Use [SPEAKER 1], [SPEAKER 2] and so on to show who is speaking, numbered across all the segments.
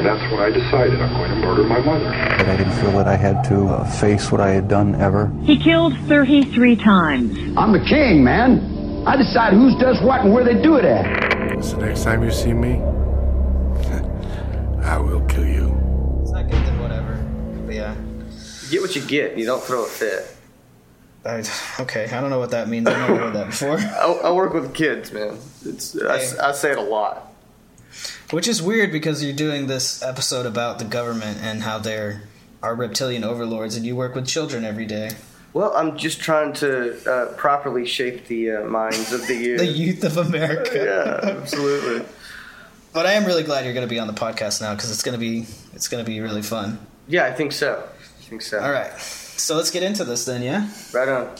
[SPEAKER 1] And that's when I decided I'm going to murder my mother.
[SPEAKER 2] But I didn't feel that I had to uh, face what I had done ever.
[SPEAKER 3] He killed 33 times.
[SPEAKER 4] I'm the king, man. I decide who does what and where they do it at.
[SPEAKER 5] So next time you see me, I will kill you.
[SPEAKER 6] It's not good, then whatever. But yeah.
[SPEAKER 7] You get what you get. You don't throw a fit.
[SPEAKER 6] I, okay, I don't know what that means. I've never heard that before.
[SPEAKER 7] I, I work with kids, man. It's I, I say it a lot.
[SPEAKER 6] Which is weird because you're doing this episode about the government and how they're our reptilian overlords, and you work with children every day.
[SPEAKER 7] Well, I'm just trying to uh, properly shape the uh, minds of the youth.
[SPEAKER 6] The youth of America.
[SPEAKER 7] yeah, absolutely.
[SPEAKER 6] But I am really glad you're going to be on the podcast now because it's going to be it's going to be really fun.
[SPEAKER 7] Yeah, I think so. I think so.
[SPEAKER 6] All right, so let's get into this then, yeah.
[SPEAKER 7] Right on.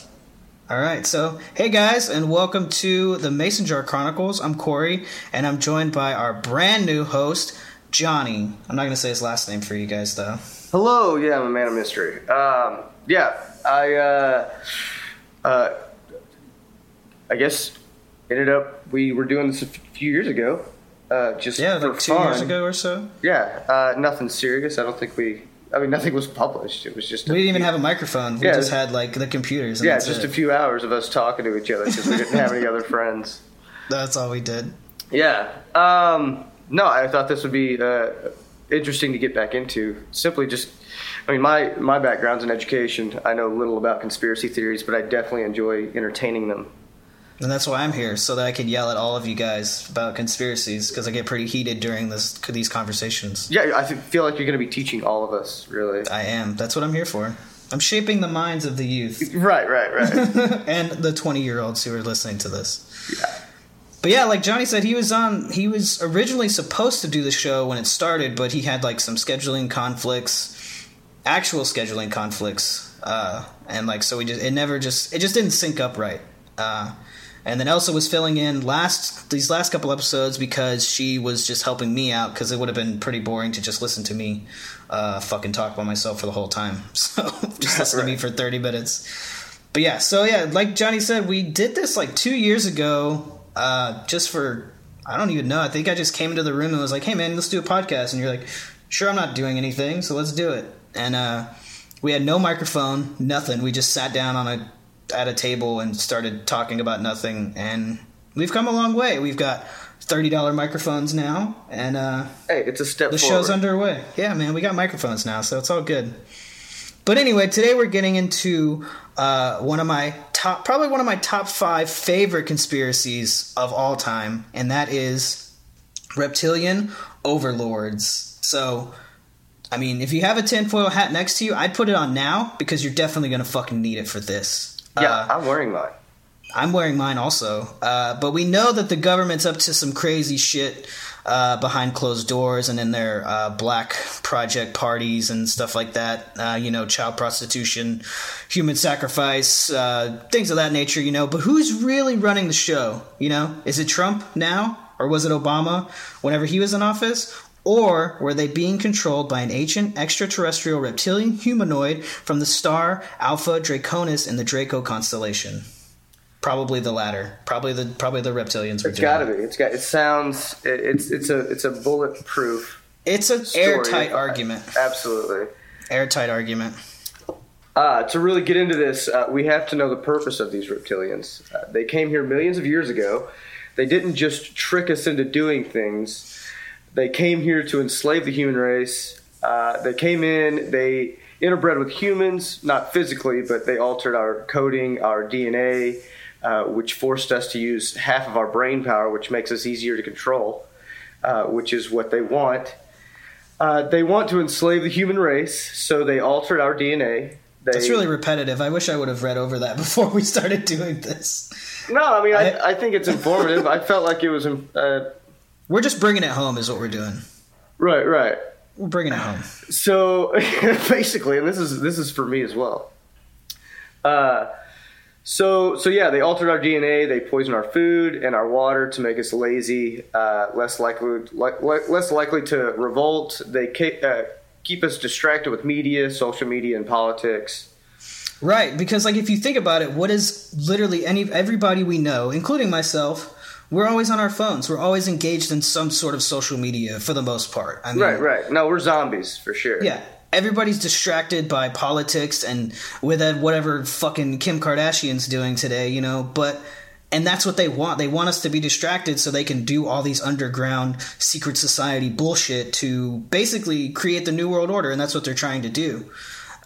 [SPEAKER 6] All right, so hey guys, and welcome to the Mason Jar Chronicles. I'm Corey, and I'm joined by our brand new host, Johnny. I'm not going to say his last name for you guys though.
[SPEAKER 7] Hello, yeah, I'm a man of mystery. Um, yeah, I, uh, uh, I guess ended up we were doing this a few years ago, uh, just
[SPEAKER 6] Yeah, like two
[SPEAKER 7] fun.
[SPEAKER 6] years ago or so.
[SPEAKER 7] Yeah, uh, nothing serious. I don't think we. I mean, nothing was published. It was just.
[SPEAKER 6] We didn't even have a microphone. We
[SPEAKER 7] Yeah,
[SPEAKER 6] just had like the computers. And
[SPEAKER 7] Yeah, just
[SPEAKER 6] it.
[SPEAKER 7] a few hours of us talking to each other because we didn't have any other friends.
[SPEAKER 6] That's all we did.
[SPEAKER 7] Yeah. Um, no, I thought this would be uh, interesting to get back into. Simply just, I mean, my, my background's in education. I know little about conspiracy theories, but I definitely enjoy entertaining them.
[SPEAKER 6] And that's why I'm here, so that I can yell at all of you guys about conspiracies, because I get pretty heated during this these conversations.
[SPEAKER 7] Yeah, I feel like you're going to be teaching all of us, really.
[SPEAKER 6] I am. That's what I'm here for. I'm shaping the minds of the youth
[SPEAKER 7] Right, right, right.
[SPEAKER 6] and the 20 year olds who are listening to this. Yeah. But yeah, like Johnny said, he was on. He was originally supposed to do the show when it started, but he had like some scheduling conflicts, actual scheduling conflicts, uh, and like so we just it never just it just didn't sync up right. Uh, and then Elsa was filling in last these last couple episodes because she was just helping me out because it would have been pretty boring to just listen to me uh, fucking talk by myself for the whole time. So just listen to me for thirty minutes. But yeah, so yeah, like Johnny said, we did this like two years ago, uh, just for I don't even know. I think I just came into the room and was like, "Hey man, let's do a podcast," and you're like, "Sure, I'm not doing anything, so let's do it." And uh, we had no microphone, nothing. We just sat down on a at a table and started talking about nothing, and we've come a long way. We've got thirty dollar microphones now, and uh,
[SPEAKER 7] hey, it's a step
[SPEAKER 6] the
[SPEAKER 7] forward.
[SPEAKER 6] show's underway. Yeah, man, we got microphones now, so it's all good. But anyway, today we're getting into uh, one of my top, probably one of my top five favorite conspiracies of all time, and that is reptilian overlords. So, I mean, if you have a tinfoil hat next to you, I'd put it on now because you're definitely going to fucking need it for this.
[SPEAKER 7] Yeah,
[SPEAKER 6] Uh,
[SPEAKER 7] I'm wearing mine.
[SPEAKER 6] I'm wearing mine also. Uh, but we know that the government's up to some crazy shit uh, behind closed doors and in their uh, black project parties and stuff like that. Uh, you know, child prostitution, human sacrifice, uh, things of that nature, you know. But who's really running the show? You know, is it Trump now? Or was it Obama whenever he was in office? Or were they being controlled by an ancient extraterrestrial reptilian humanoid from the star Alpha Draconis in the Draco constellation? Probably the latter. Probably the probably the reptilians were
[SPEAKER 7] It's got to be. It's got. It sounds. It, it's it's a it's a bulletproof.
[SPEAKER 6] It's an
[SPEAKER 7] story.
[SPEAKER 6] airtight argument.
[SPEAKER 7] Absolutely.
[SPEAKER 6] Airtight argument.
[SPEAKER 7] Uh, to really get into this, uh, we have to know the purpose of these reptilians. Uh, they came here millions of years ago. They didn't just trick us into doing things. They came here to enslave the human race. Uh, they came in. They interbred with humans, not physically, but they altered our coding, our DNA, uh, which forced us to use half of our brain power, which makes us easier to control, uh, which is what they want. Uh, they want to enslave the human race, so they altered our DNA. They,
[SPEAKER 6] That's really repetitive. I wish I would have read over that before we started doing this.
[SPEAKER 7] no. I mean, I,
[SPEAKER 6] I-
[SPEAKER 7] I think it's informative. I felt like it was uh,
[SPEAKER 6] We're just bringing it home, is what we're doing.
[SPEAKER 7] right, right.
[SPEAKER 6] We're bringing it home.
[SPEAKER 7] So basically, and this is this is for me as well. Uh, so so yeah, they altered our DNA. They poisoned our food and our water to make us lazy, uh, less likely li- li- less likely to revolt. They ke- uh, keep us distracted with media, social media, and politics.
[SPEAKER 6] Right, because like if you think about it, what is literally any everybody we know, including myself, we're always on our phones. We're always engaged in some sort of social media for the most part. I mean,
[SPEAKER 7] Right, right. No, we're zombies for sure.
[SPEAKER 6] Yeah. Everybody's distracted by politics and with whatever fucking Kim Kardashian's doing today, you know, but and that's what they want. They want us to be distracted so they can do all these underground secret society bullshit to basically create the new world order, and that's what they're trying to do.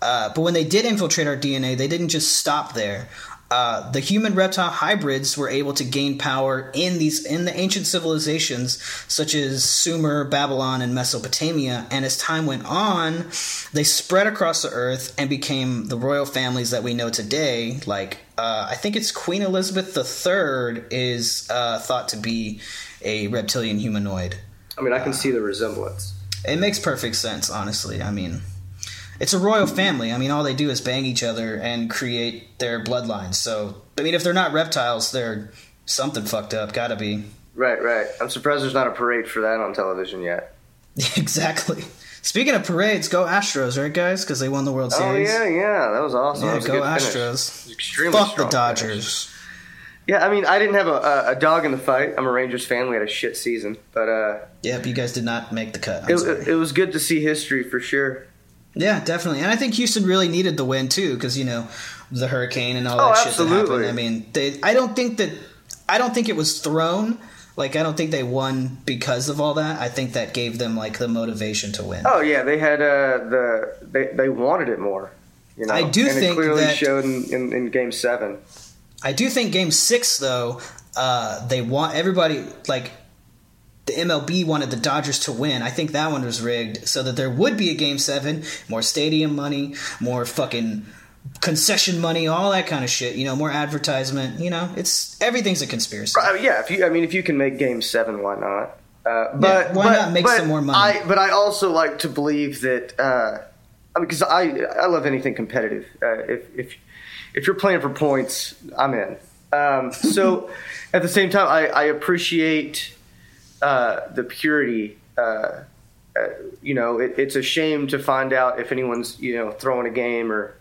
[SPEAKER 6] Uh, but when they did infiltrate our DNA, they didn't just stop there. Uh, the human reptile hybrids were able to gain power in these in the ancient civilizations such as Sumer, Babylon, and Mesopotamia. And as time went on, they spread across the earth and became the royal families that we know today. Like uh, I think it's Queen Elizabeth III is uh, thought to be a reptilian humanoid.
[SPEAKER 7] I mean, I can see the resemblance.
[SPEAKER 6] It makes perfect sense, honestly. I mean, it's a royal family. I mean, all they do is bang each other and create their bloodlines. So, I mean, if they're not reptiles, they're something fucked up. Gotta be.
[SPEAKER 7] Right, right. I'm surprised there's not a parade for that on television yet.
[SPEAKER 6] exactly. Speaking of parades, go Astros, right, guys? Because they won the World
[SPEAKER 7] Oh
[SPEAKER 6] Series.
[SPEAKER 7] yeah, yeah, that was awesome.
[SPEAKER 6] Yeah,
[SPEAKER 7] was
[SPEAKER 6] go. Astros.
[SPEAKER 7] Extremely
[SPEAKER 6] Fuck the Dodgers.
[SPEAKER 7] finish. Yeah, I mean, I didn't have a, a, a dog in the fight. I'm a Rangers fan. We had a shit season, but uh,
[SPEAKER 6] Yep, you guys did not make the cut. I'm
[SPEAKER 7] it,
[SPEAKER 6] sorry.
[SPEAKER 7] it, it was good to see history for sure.
[SPEAKER 6] Yeah, definitely. And I think Houston really needed the win too, because you know the hurricane and all
[SPEAKER 7] Oh,
[SPEAKER 6] that shit that happened. I mean, they. I don't think that. I don't think it was thrown. Like I don't think they won because of all that. I think that gave them like the motivation to win.
[SPEAKER 7] Oh yeah, they had uh, the they they wanted it more. You know,
[SPEAKER 6] I do
[SPEAKER 7] and
[SPEAKER 6] think
[SPEAKER 7] it clearly
[SPEAKER 6] that-
[SPEAKER 7] showed in, in, in Game Seven.
[SPEAKER 6] I do think Game Six though, uh, they want everybody like the MLB wanted the Dodgers to win. I think that one was rigged so that there would be a Game Seven, more stadium money, more fucking concession money, all that kind of shit. You know, more advertisement. You know, it's everything's a conspiracy.
[SPEAKER 7] Uh, yeah, if you, I mean, if you can make Game Seven, why not? Uh, but
[SPEAKER 6] why
[SPEAKER 7] but-
[SPEAKER 6] not make some more money?
[SPEAKER 7] I, but I also like to believe that. Uh, I mean, because I I love anything competitive. Uh, if if if you're playing for points, I'm in. Um, so at the same time, I, I appreciate uh, the purity. Uh, uh, you know, it, it's a shame to find out if anyone's you know throwing a game or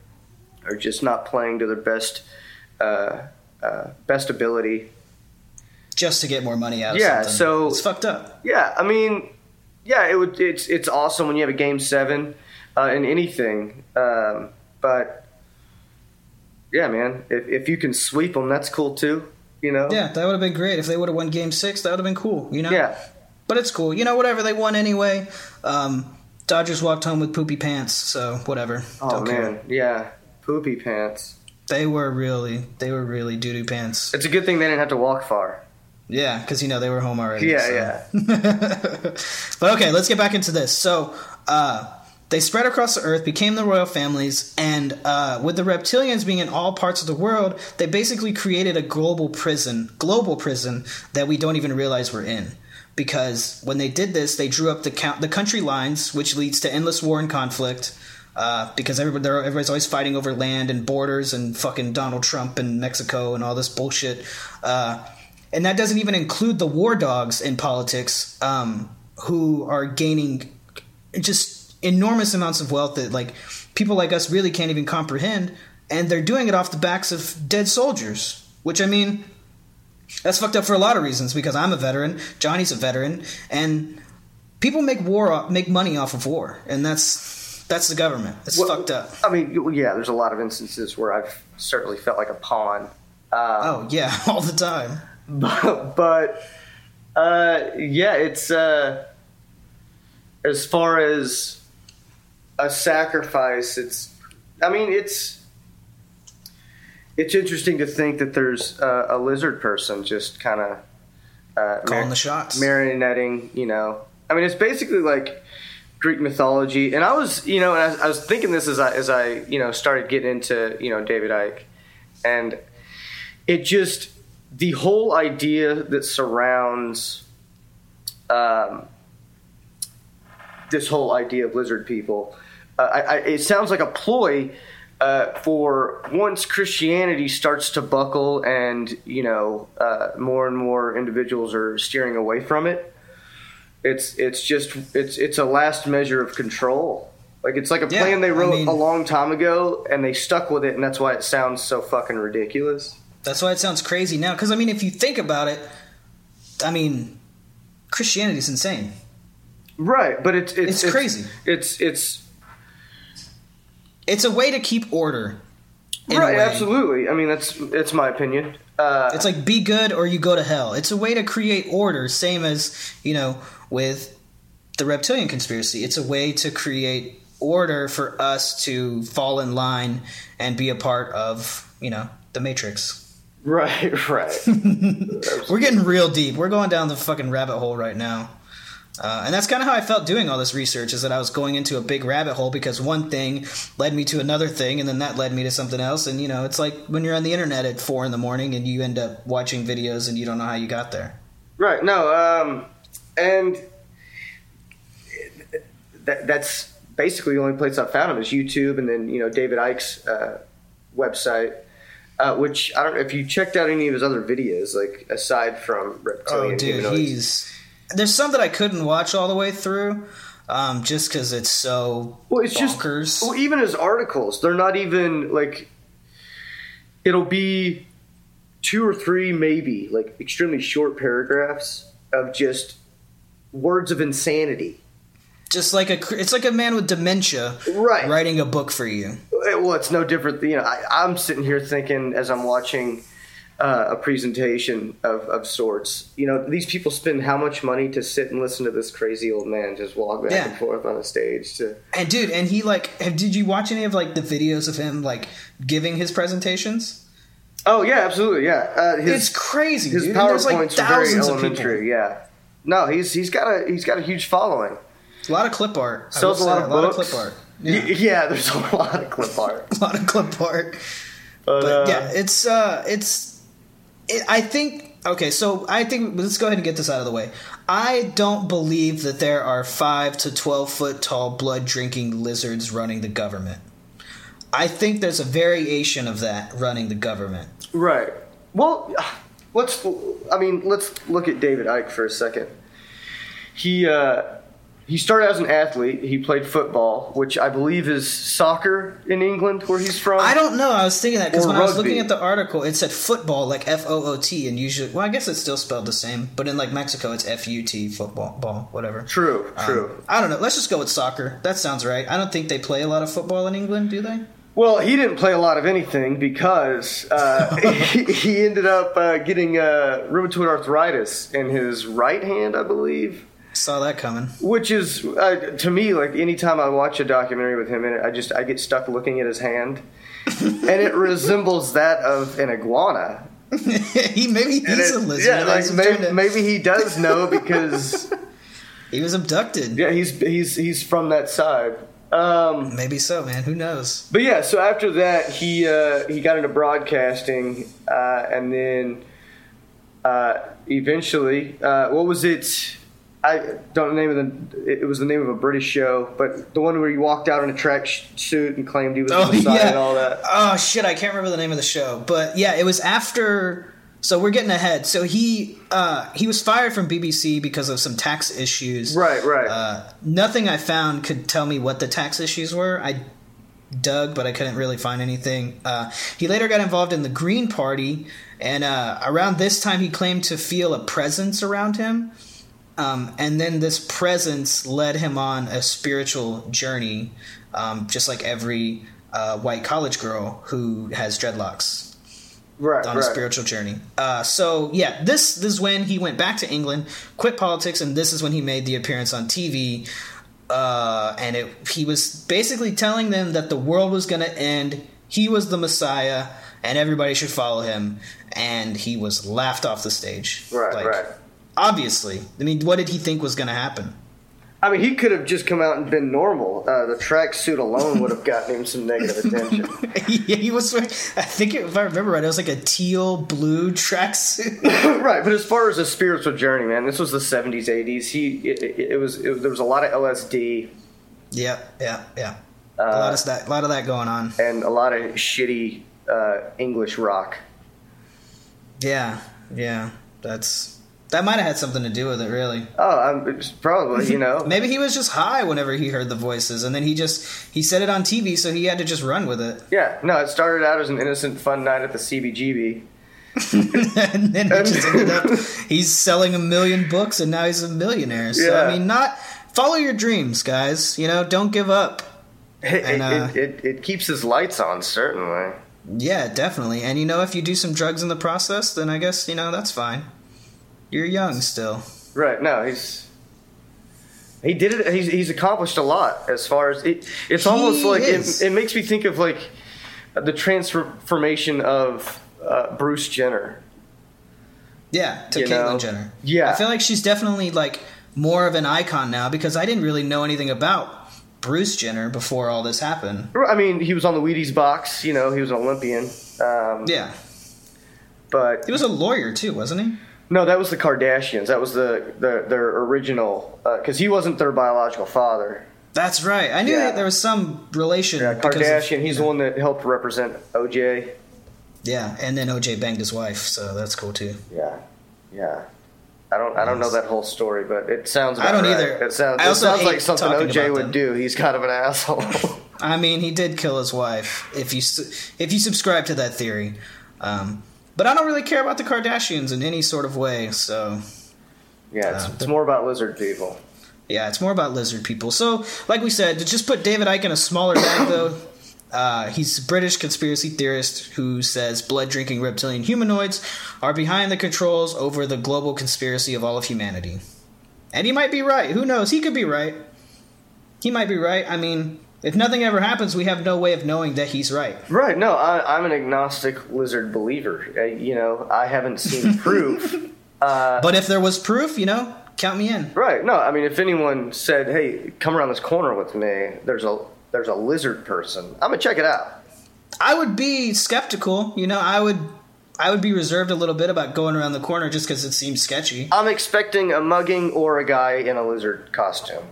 [SPEAKER 7] or just not playing to their best uh, uh, best ability.
[SPEAKER 6] Just to get more money out. of
[SPEAKER 7] Yeah,
[SPEAKER 6] something.
[SPEAKER 7] so-
[SPEAKER 6] it's fucked up.
[SPEAKER 7] Yeah, I mean, yeah, it would. It's it's awesome when you have a game seven uh, in anything. Um, but yeah, man, if if you can sweep them, that's cool too. You know.
[SPEAKER 6] Yeah, that would have been great if they would have won Game Six. That would have been cool. You know.
[SPEAKER 7] Yeah.
[SPEAKER 6] But it's cool. You know, whatever they won anyway. Um, Dodgers walked home with poopy pants, so whatever.
[SPEAKER 7] Oh
[SPEAKER 6] Don't care.
[SPEAKER 7] man, yeah, poopy pants.
[SPEAKER 6] They were really, they were really doo doo pants.
[SPEAKER 7] It's a good thing they didn't have to walk far.
[SPEAKER 6] Yeah, because you know they were home already.
[SPEAKER 7] Yeah,
[SPEAKER 6] so.
[SPEAKER 7] yeah.
[SPEAKER 6] But okay, let's get back into this. So, uh, they spread across the earth, became the royal families, and uh, with the reptilians being in all parts of the world, they basically created a global prison, global prison that we don't even realize we're in. Because when they did this, they drew up the count, the country lines, which leads to endless war and conflict. Uh, because everybody, everybody's always fighting over land and borders and fucking Donald Trump and Mexico and all this bullshit. Uh, and that doesn't even include the war dogs in politics um, who are gaining just enormous amounts of wealth that like people like us really can't even comprehend and they're doing it off the backs of dead soldiers which i mean that's fucked up for a lot of reasons because i'm a veteran johnny's a veteran and people make war make money off of war and that's that's the government it's
[SPEAKER 7] Well,
[SPEAKER 6] fucked up
[SPEAKER 7] I mean, yeah, there's a lot of instances where I've certainly felt like a pawn.
[SPEAKER 6] oh yeah all the time
[SPEAKER 7] but, but uh, yeah, it's uh, as far as a sacrifice. It's, I mean, it's it's interesting to think that there's uh, a lizard person just kind of uh,
[SPEAKER 6] Calling the shots.
[SPEAKER 7] marionetting. You know, I mean, it's basically like Greek mythology. And I was, you know, and I, I was thinking this as I as I you know started getting into you know David Icke, and it just the whole idea that surrounds um, this whole idea of lizard people. Uh, I, I, it sounds like a ploy uh, for once Christianity starts to buckle and you know uh, more and more individuals are steering away from it. It's it's just it's it's a last measure of control. Like it's like a
[SPEAKER 6] Yeah,
[SPEAKER 7] plan they
[SPEAKER 6] I
[SPEAKER 7] wrote
[SPEAKER 6] mean-
[SPEAKER 7] a long time ago and they stuck with it, and that's why it sounds so fucking ridiculous.
[SPEAKER 6] That's why it sounds crazy now. Because I mean, if you think about it, I mean, Christianity's insane.
[SPEAKER 7] Right, but it's it's,
[SPEAKER 6] It's crazy.
[SPEAKER 7] It's it's
[SPEAKER 6] It's a way to keep order.
[SPEAKER 7] right. Absolutely. I mean, that's it's my opinion. Uh,
[SPEAKER 6] It's like be good or you go to hell. It's a way to create order, same as, you know, with the reptilian conspiracy. It's a way to create order for us to fall in line and be a part of, you know, the matrix.
[SPEAKER 7] right, right.
[SPEAKER 6] We're getting real deep. We're going down the fucking rabbit hole right now. Uh, and that's kind of how I felt doing all this research is that I was going into a big rabbit hole because one thing led me to another thing and then that led me to something else. And, you know, it's like when you're on the internet at four in the morning and you end up watching videos and you don't know how you got there.
[SPEAKER 7] Right. No. Um, and that, that's basically the only place I've found him is YouTube, and then you know David Icke's uh, website, uh, which I don't know if you checked out any of his other videos, like aside from reptilian
[SPEAKER 6] Oh, dude, he's. There's some that I couldn't watch all the way through um, just because it's so
[SPEAKER 7] Well, it's
[SPEAKER 6] bonkers.
[SPEAKER 7] just well, even his articles, they're not even like. It'll be two or three, maybe like extremely short paragraphs of just words of insanity.
[SPEAKER 6] just like a. It's like a man with dementia
[SPEAKER 7] Right.
[SPEAKER 6] writing a book for you.
[SPEAKER 7] Well, it's no different. You know, I, I'm sitting here thinking as I'm watching uh, a presentation of, of sorts. You know, these people spend how much money to sit and listen to this crazy old man just walk back
[SPEAKER 6] Yeah.
[SPEAKER 7] and forth on a stage? To
[SPEAKER 6] And dude, and he like, have, did you watch any of like the videos of him like giving his presentations?
[SPEAKER 7] oh yeah, absolutely, yeah. Uh, his
[SPEAKER 6] it's crazy,
[SPEAKER 7] his
[SPEAKER 6] dude. There's like
[SPEAKER 7] powerpoints are very
[SPEAKER 6] thousands of people.
[SPEAKER 7] elementary. Yeah. No, he's he's got a he's got a huge following.
[SPEAKER 6] A lot of clip art.
[SPEAKER 7] Sells a lot of
[SPEAKER 6] a lot
[SPEAKER 7] books.
[SPEAKER 6] of clip art.
[SPEAKER 7] Yeah.
[SPEAKER 6] Yeah.
[SPEAKER 7] yeah, there's a lot of clip art.
[SPEAKER 6] a lot of clip art.
[SPEAKER 7] But,
[SPEAKER 6] But
[SPEAKER 7] uh,
[SPEAKER 6] yeah, it's uh, it's. It, I think okay, so I think let's go ahead and get this out of the way. I don't believe that there are five to twelve foot tall blood drinking lizards running the government. I think there's a variation of that running the government.
[SPEAKER 7] Right. Well, let's. I mean, let's look at David Icke for a second. He uh, he started as an athlete. He played football, which I believe is soccer in England, where he's from.
[SPEAKER 6] I don't know. I was thinking that because when I was looking at the article, it said football, like F O O T, and usually, well, I guess it's still spelled the same, but in like Mexico, it's F U T, football, ball, whatever.
[SPEAKER 7] True.
[SPEAKER 6] Um,
[SPEAKER 7] True.
[SPEAKER 6] I don't know. Let's just go with soccer. That sounds right. I don't think they play a lot of football in England, do they?
[SPEAKER 7] Well, he didn't play a lot of anything because uh, he, he ended up uh, getting uh, rheumatoid arthritis in his right hand, I believe.
[SPEAKER 6] Saw that coming.
[SPEAKER 7] Which is uh, to me like anytime I watch a documentary with him in it, I just I get stuck looking at his hand, and it resembles that of an iguana.
[SPEAKER 6] he maybe he's
[SPEAKER 7] it-
[SPEAKER 6] a lizard.
[SPEAKER 7] Yeah, like maybe,
[SPEAKER 6] to-
[SPEAKER 7] maybe he does know because
[SPEAKER 6] he was abducted.
[SPEAKER 7] yeah, he's he's he's from that side. Um,
[SPEAKER 6] Maybe so, man. Who knows?
[SPEAKER 7] but yeah, so after that, he uh, he got into broadcasting, uh, and then uh, eventually, uh, what was it? I don't know the name of the. It was the name of a British show, but the one where he walked out in a track suit and claimed he was
[SPEAKER 6] Oh
[SPEAKER 7] the Messiah
[SPEAKER 6] yeah.
[SPEAKER 7] and all that.
[SPEAKER 6] Oh shit, I can't remember the name of the show, but yeah, it was after. So we're getting ahead. So he uh, he was fired from BBC because of some tax issues.
[SPEAKER 7] Right, right.
[SPEAKER 6] Uh, nothing I found could tell me what the tax issues were. I dug, but I couldn't really find anything. Uh, he later got involved in the Green Party, and uh, around this time, he claimed to feel a presence around him. Um, and then this presence led him on a spiritual journey, um, just like every uh, white college girl who has dreadlocks
[SPEAKER 7] right,
[SPEAKER 6] on a spiritual journey. Uh, so yeah, this, this is when he went back to England, quit politics, and this is when he made the appearance on TV. Uh, and it, he was basically telling them that the world was going to end. He was the Messiah, and everybody should follow him. And he was laughed off the stage.
[SPEAKER 7] Right,
[SPEAKER 6] Like,
[SPEAKER 7] right.
[SPEAKER 6] Obviously, I mean, what did he think was going to happen?
[SPEAKER 7] I mean, he could have just come out and been normal. Uh, the tracksuit alone would have gotten him some negative attention.
[SPEAKER 6] yeah, he was. wearing- I think if I remember right, it was like a teal blue tracksuit.
[SPEAKER 7] right, but as far as a spiritual journey, man, this was the '70s, '80s. He, it, it, it was, it, there was a lot of LSD
[SPEAKER 6] yeah, yeah, yeah. a lot of that, a lot of that going on.
[SPEAKER 7] and a lot of shitty uh, English rock.
[SPEAKER 6] Yeah, yeah. That's that might have had something to do with it, really.
[SPEAKER 7] Oh, I'm, probably, you know.
[SPEAKER 6] Maybe he was just high whenever he heard the voices, and then he just he said it on TV, so he had to just run with it.
[SPEAKER 7] yeah, no, it started out as an innocent, fun night at the CBGB,
[SPEAKER 6] and then he just ended up he's selling a million books and now he's a millionaire. So
[SPEAKER 7] Yeah.
[SPEAKER 6] I mean, not follow your dreams, guys. You know, don't give up.
[SPEAKER 7] It,
[SPEAKER 6] And, uh,
[SPEAKER 7] it, it, it keeps his lights on, certainly.
[SPEAKER 6] Yeah, definitely. And you know, if you do some drugs in the process, then I guess you know that's fine. You're young still.
[SPEAKER 7] Right? No, he's he did it. He's, he's accomplished a lot as far as it, it's
[SPEAKER 6] He
[SPEAKER 7] almost like it, it makes me think of like the transformation of uh, Bruce Jenner.
[SPEAKER 6] Yeah, to
[SPEAKER 7] You
[SPEAKER 6] Caitlyn
[SPEAKER 7] know?
[SPEAKER 6] Jenner.
[SPEAKER 7] Yeah.
[SPEAKER 6] I feel like she's definitely like more of an icon now because I didn't really know anything about Bruce Jenner before all this happened.
[SPEAKER 7] I mean, he was on the Wheaties box. You know, he was an Olympian. Um,
[SPEAKER 6] Yeah,
[SPEAKER 7] but
[SPEAKER 6] he was a lawyer too, wasn't he?
[SPEAKER 7] No, that was the Kardashians. That was the, the their original because he wasn't their biological father.
[SPEAKER 6] That's right. I knew
[SPEAKER 7] Yeah.
[SPEAKER 6] that there was some relation.
[SPEAKER 7] Yeah,
[SPEAKER 6] because of-
[SPEAKER 7] Kardashian. he's the one that helped represent OJ.
[SPEAKER 6] Yeah, and then OJ banged his wife, so that's cool too.
[SPEAKER 7] Yeah, yeah. I don't. I don't know that whole story, but it sounds.
[SPEAKER 6] I don't
[SPEAKER 7] right.
[SPEAKER 6] either.
[SPEAKER 7] It sounds. It sounds like something OJ would do. He's kind of an asshole.
[SPEAKER 6] I mean, he did kill his wife. If you if you subscribe to that theory, um, but I don't really care about the Kardashians in any sort of way. So
[SPEAKER 7] yeah, it's,
[SPEAKER 6] Uh,
[SPEAKER 7] it's more about lizard people.
[SPEAKER 6] yeah, it's more about lizard people. So, like we said, to just put David Icke in a smaller bag, though. Uh, he's a British conspiracy theorist who says blood drinking reptilian humanoids are behind the controls over the global conspiracy of all of humanity. And he might be right. Who knows? He could be right. He might be right. I mean, if nothing ever happens, we have no way of knowing that he's right.
[SPEAKER 7] Right? No, I, I'm an agnostic lizard believer. Uh, you know, I haven't seen proof.
[SPEAKER 6] But if there was proof, you know, count me in.
[SPEAKER 7] right? No, I mean, if anyone said, "Hey, come around this corner with me," there's a there's a lizard person. I'm gonna check it out.
[SPEAKER 6] I would be skeptical. You know, I would I would be reserved a little bit about going around the corner just because it seems sketchy.
[SPEAKER 7] I'm expecting a mugging or a guy in a lizard costume.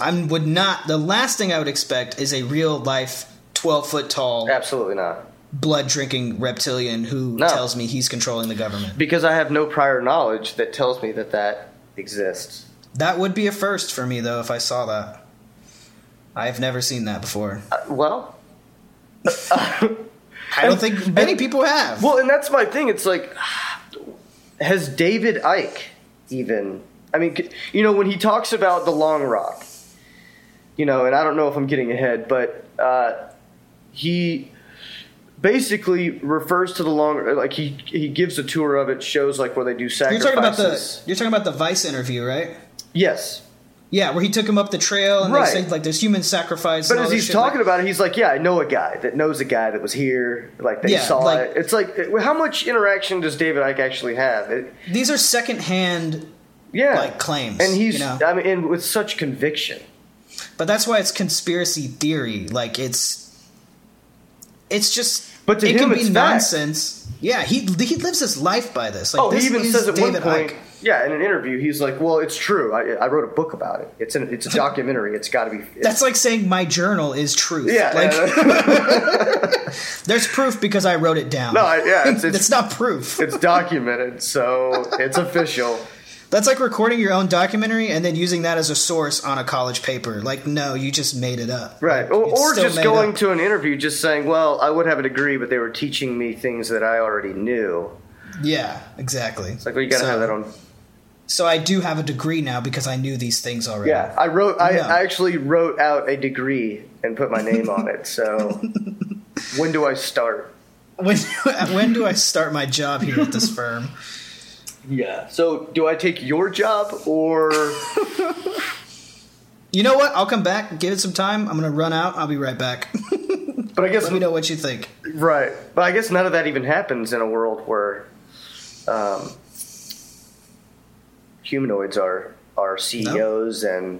[SPEAKER 6] I would not. The last thing I would expect is a real life, twelve foot tall,
[SPEAKER 7] Absolutely not.
[SPEAKER 6] blood drinking reptilian who
[SPEAKER 7] No.
[SPEAKER 6] tells me he's controlling the government.
[SPEAKER 7] Because I have no prior knowledge that tells me that that exists.
[SPEAKER 6] That would be a first for me, though, if I saw that. I've never seen that before.
[SPEAKER 7] Uh, well,
[SPEAKER 6] I don't think many people have.
[SPEAKER 7] well, and that's my thing. It's like, has David Icke even? I mean, you know, when he talks about the Long Rock, you know, and I don't know if I'm getting ahead, but uh, he basically refers to the long like he he gives a tour of it, shows like where they do sacrifices.
[SPEAKER 6] You're talking about the you're talking about the Vice interview, right?
[SPEAKER 7] yes,
[SPEAKER 6] Yeah, where he took him up the trail and
[SPEAKER 7] Right.
[SPEAKER 6] they said like there's human sacrifice.
[SPEAKER 7] But as he's talking
[SPEAKER 6] like-
[SPEAKER 7] about it, he's like, "Yeah, I know a guy that knows a guy that was here. Like they
[SPEAKER 6] Yeah,
[SPEAKER 7] saw
[SPEAKER 6] like-
[SPEAKER 7] it. It's like, how much interaction does David Icke actually have? It,
[SPEAKER 6] these are secondhand,
[SPEAKER 7] yeah,
[SPEAKER 6] Like claims,
[SPEAKER 7] and he's,
[SPEAKER 6] you know?
[SPEAKER 7] I mean, and with such conviction.
[SPEAKER 6] But that's why it's conspiracy theory. Like it's, it's just.
[SPEAKER 7] But to
[SPEAKER 6] it
[SPEAKER 7] him,
[SPEAKER 6] can
[SPEAKER 7] it's
[SPEAKER 6] be
[SPEAKER 7] fact.
[SPEAKER 6] nonsense. Yeah, he he lives his life by this. Like
[SPEAKER 7] Oh,
[SPEAKER 6] this
[SPEAKER 7] he even says at
[SPEAKER 6] David
[SPEAKER 7] one point, yeah, in an interview, he's like, "Well, it's true. I, I wrote a book about it. It's an, it's a documentary. It's got to be."
[SPEAKER 6] That's like saying my journal is truth.
[SPEAKER 7] yeah,
[SPEAKER 6] like there's proof because I wrote it down.
[SPEAKER 7] no, I- yeah, it's,
[SPEAKER 6] it's,
[SPEAKER 7] it's,
[SPEAKER 6] not proof.
[SPEAKER 7] it's documented, so it's official.
[SPEAKER 6] That's like recording your own documentary and then using that as a source on a college paper. Like, no, you just made it up.
[SPEAKER 7] Right. Or, or just going
[SPEAKER 6] up.
[SPEAKER 7] to an interview just saying, well, I would have a degree, but they were teaching me things that I already knew.
[SPEAKER 6] Yeah, exactly.
[SPEAKER 7] It's like, well, you got to
[SPEAKER 6] So-
[SPEAKER 7] have that on.
[SPEAKER 6] So I do have a degree now because I knew these things already.
[SPEAKER 7] Yeah, I wrote, I,
[SPEAKER 6] No.
[SPEAKER 7] I actually wrote out a degree and put my name on it. So when do I start?
[SPEAKER 6] When when do I start my job here at this firm?
[SPEAKER 7] Yeah. So do I take your job or.
[SPEAKER 6] You know what? I'll come back. Give it some time. I'm gonna run out. I'll be right back.
[SPEAKER 7] But I guess
[SPEAKER 6] Let me know what you think.
[SPEAKER 7] Right. But I guess none of that even happens in a world where um, humanoids are are CEOs and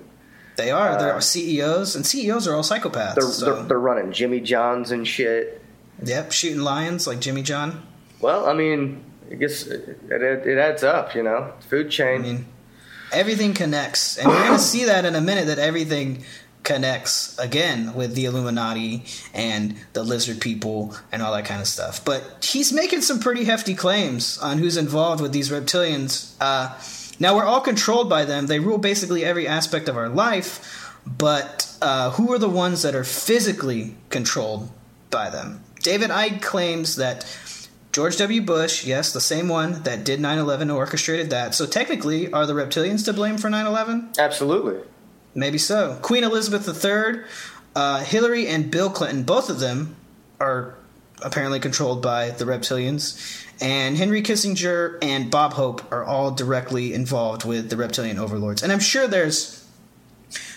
[SPEAKER 6] They are.
[SPEAKER 7] Uh,
[SPEAKER 6] are CEOs, and CEOs are all psychopaths.
[SPEAKER 7] they're,
[SPEAKER 6] so-
[SPEAKER 7] they're they're running Jimmy Johns and shit.
[SPEAKER 6] yep, shooting lions like Jimmy John.
[SPEAKER 7] Well, I mean, I guess it, it, it adds up, you know. Food chain.
[SPEAKER 6] I mean, everything connects, and we're going to see that in a minute. That everything connects again with the Illuminati and the lizard people and all that kind of stuff. But he's making some pretty hefty claims on who's involved with these reptilians. Uh, now we're all controlled by them; they rule basically every aspect of our life. But uh, who are the ones that are physically controlled by them? David Icke claims that George W. Bush, yes, the same one that did 9 11 orchestrated that. So technically, are the reptilians to blame for 9 11?
[SPEAKER 7] Absolutely.
[SPEAKER 6] Maybe so. Queen Elizabeth III, uh, Hillary, and Bill Clinton, both of them are apparently controlled by the reptilians. And Henry Kissinger and Bob Hope are all directly involved with the reptilian overlords. And I'm sure there's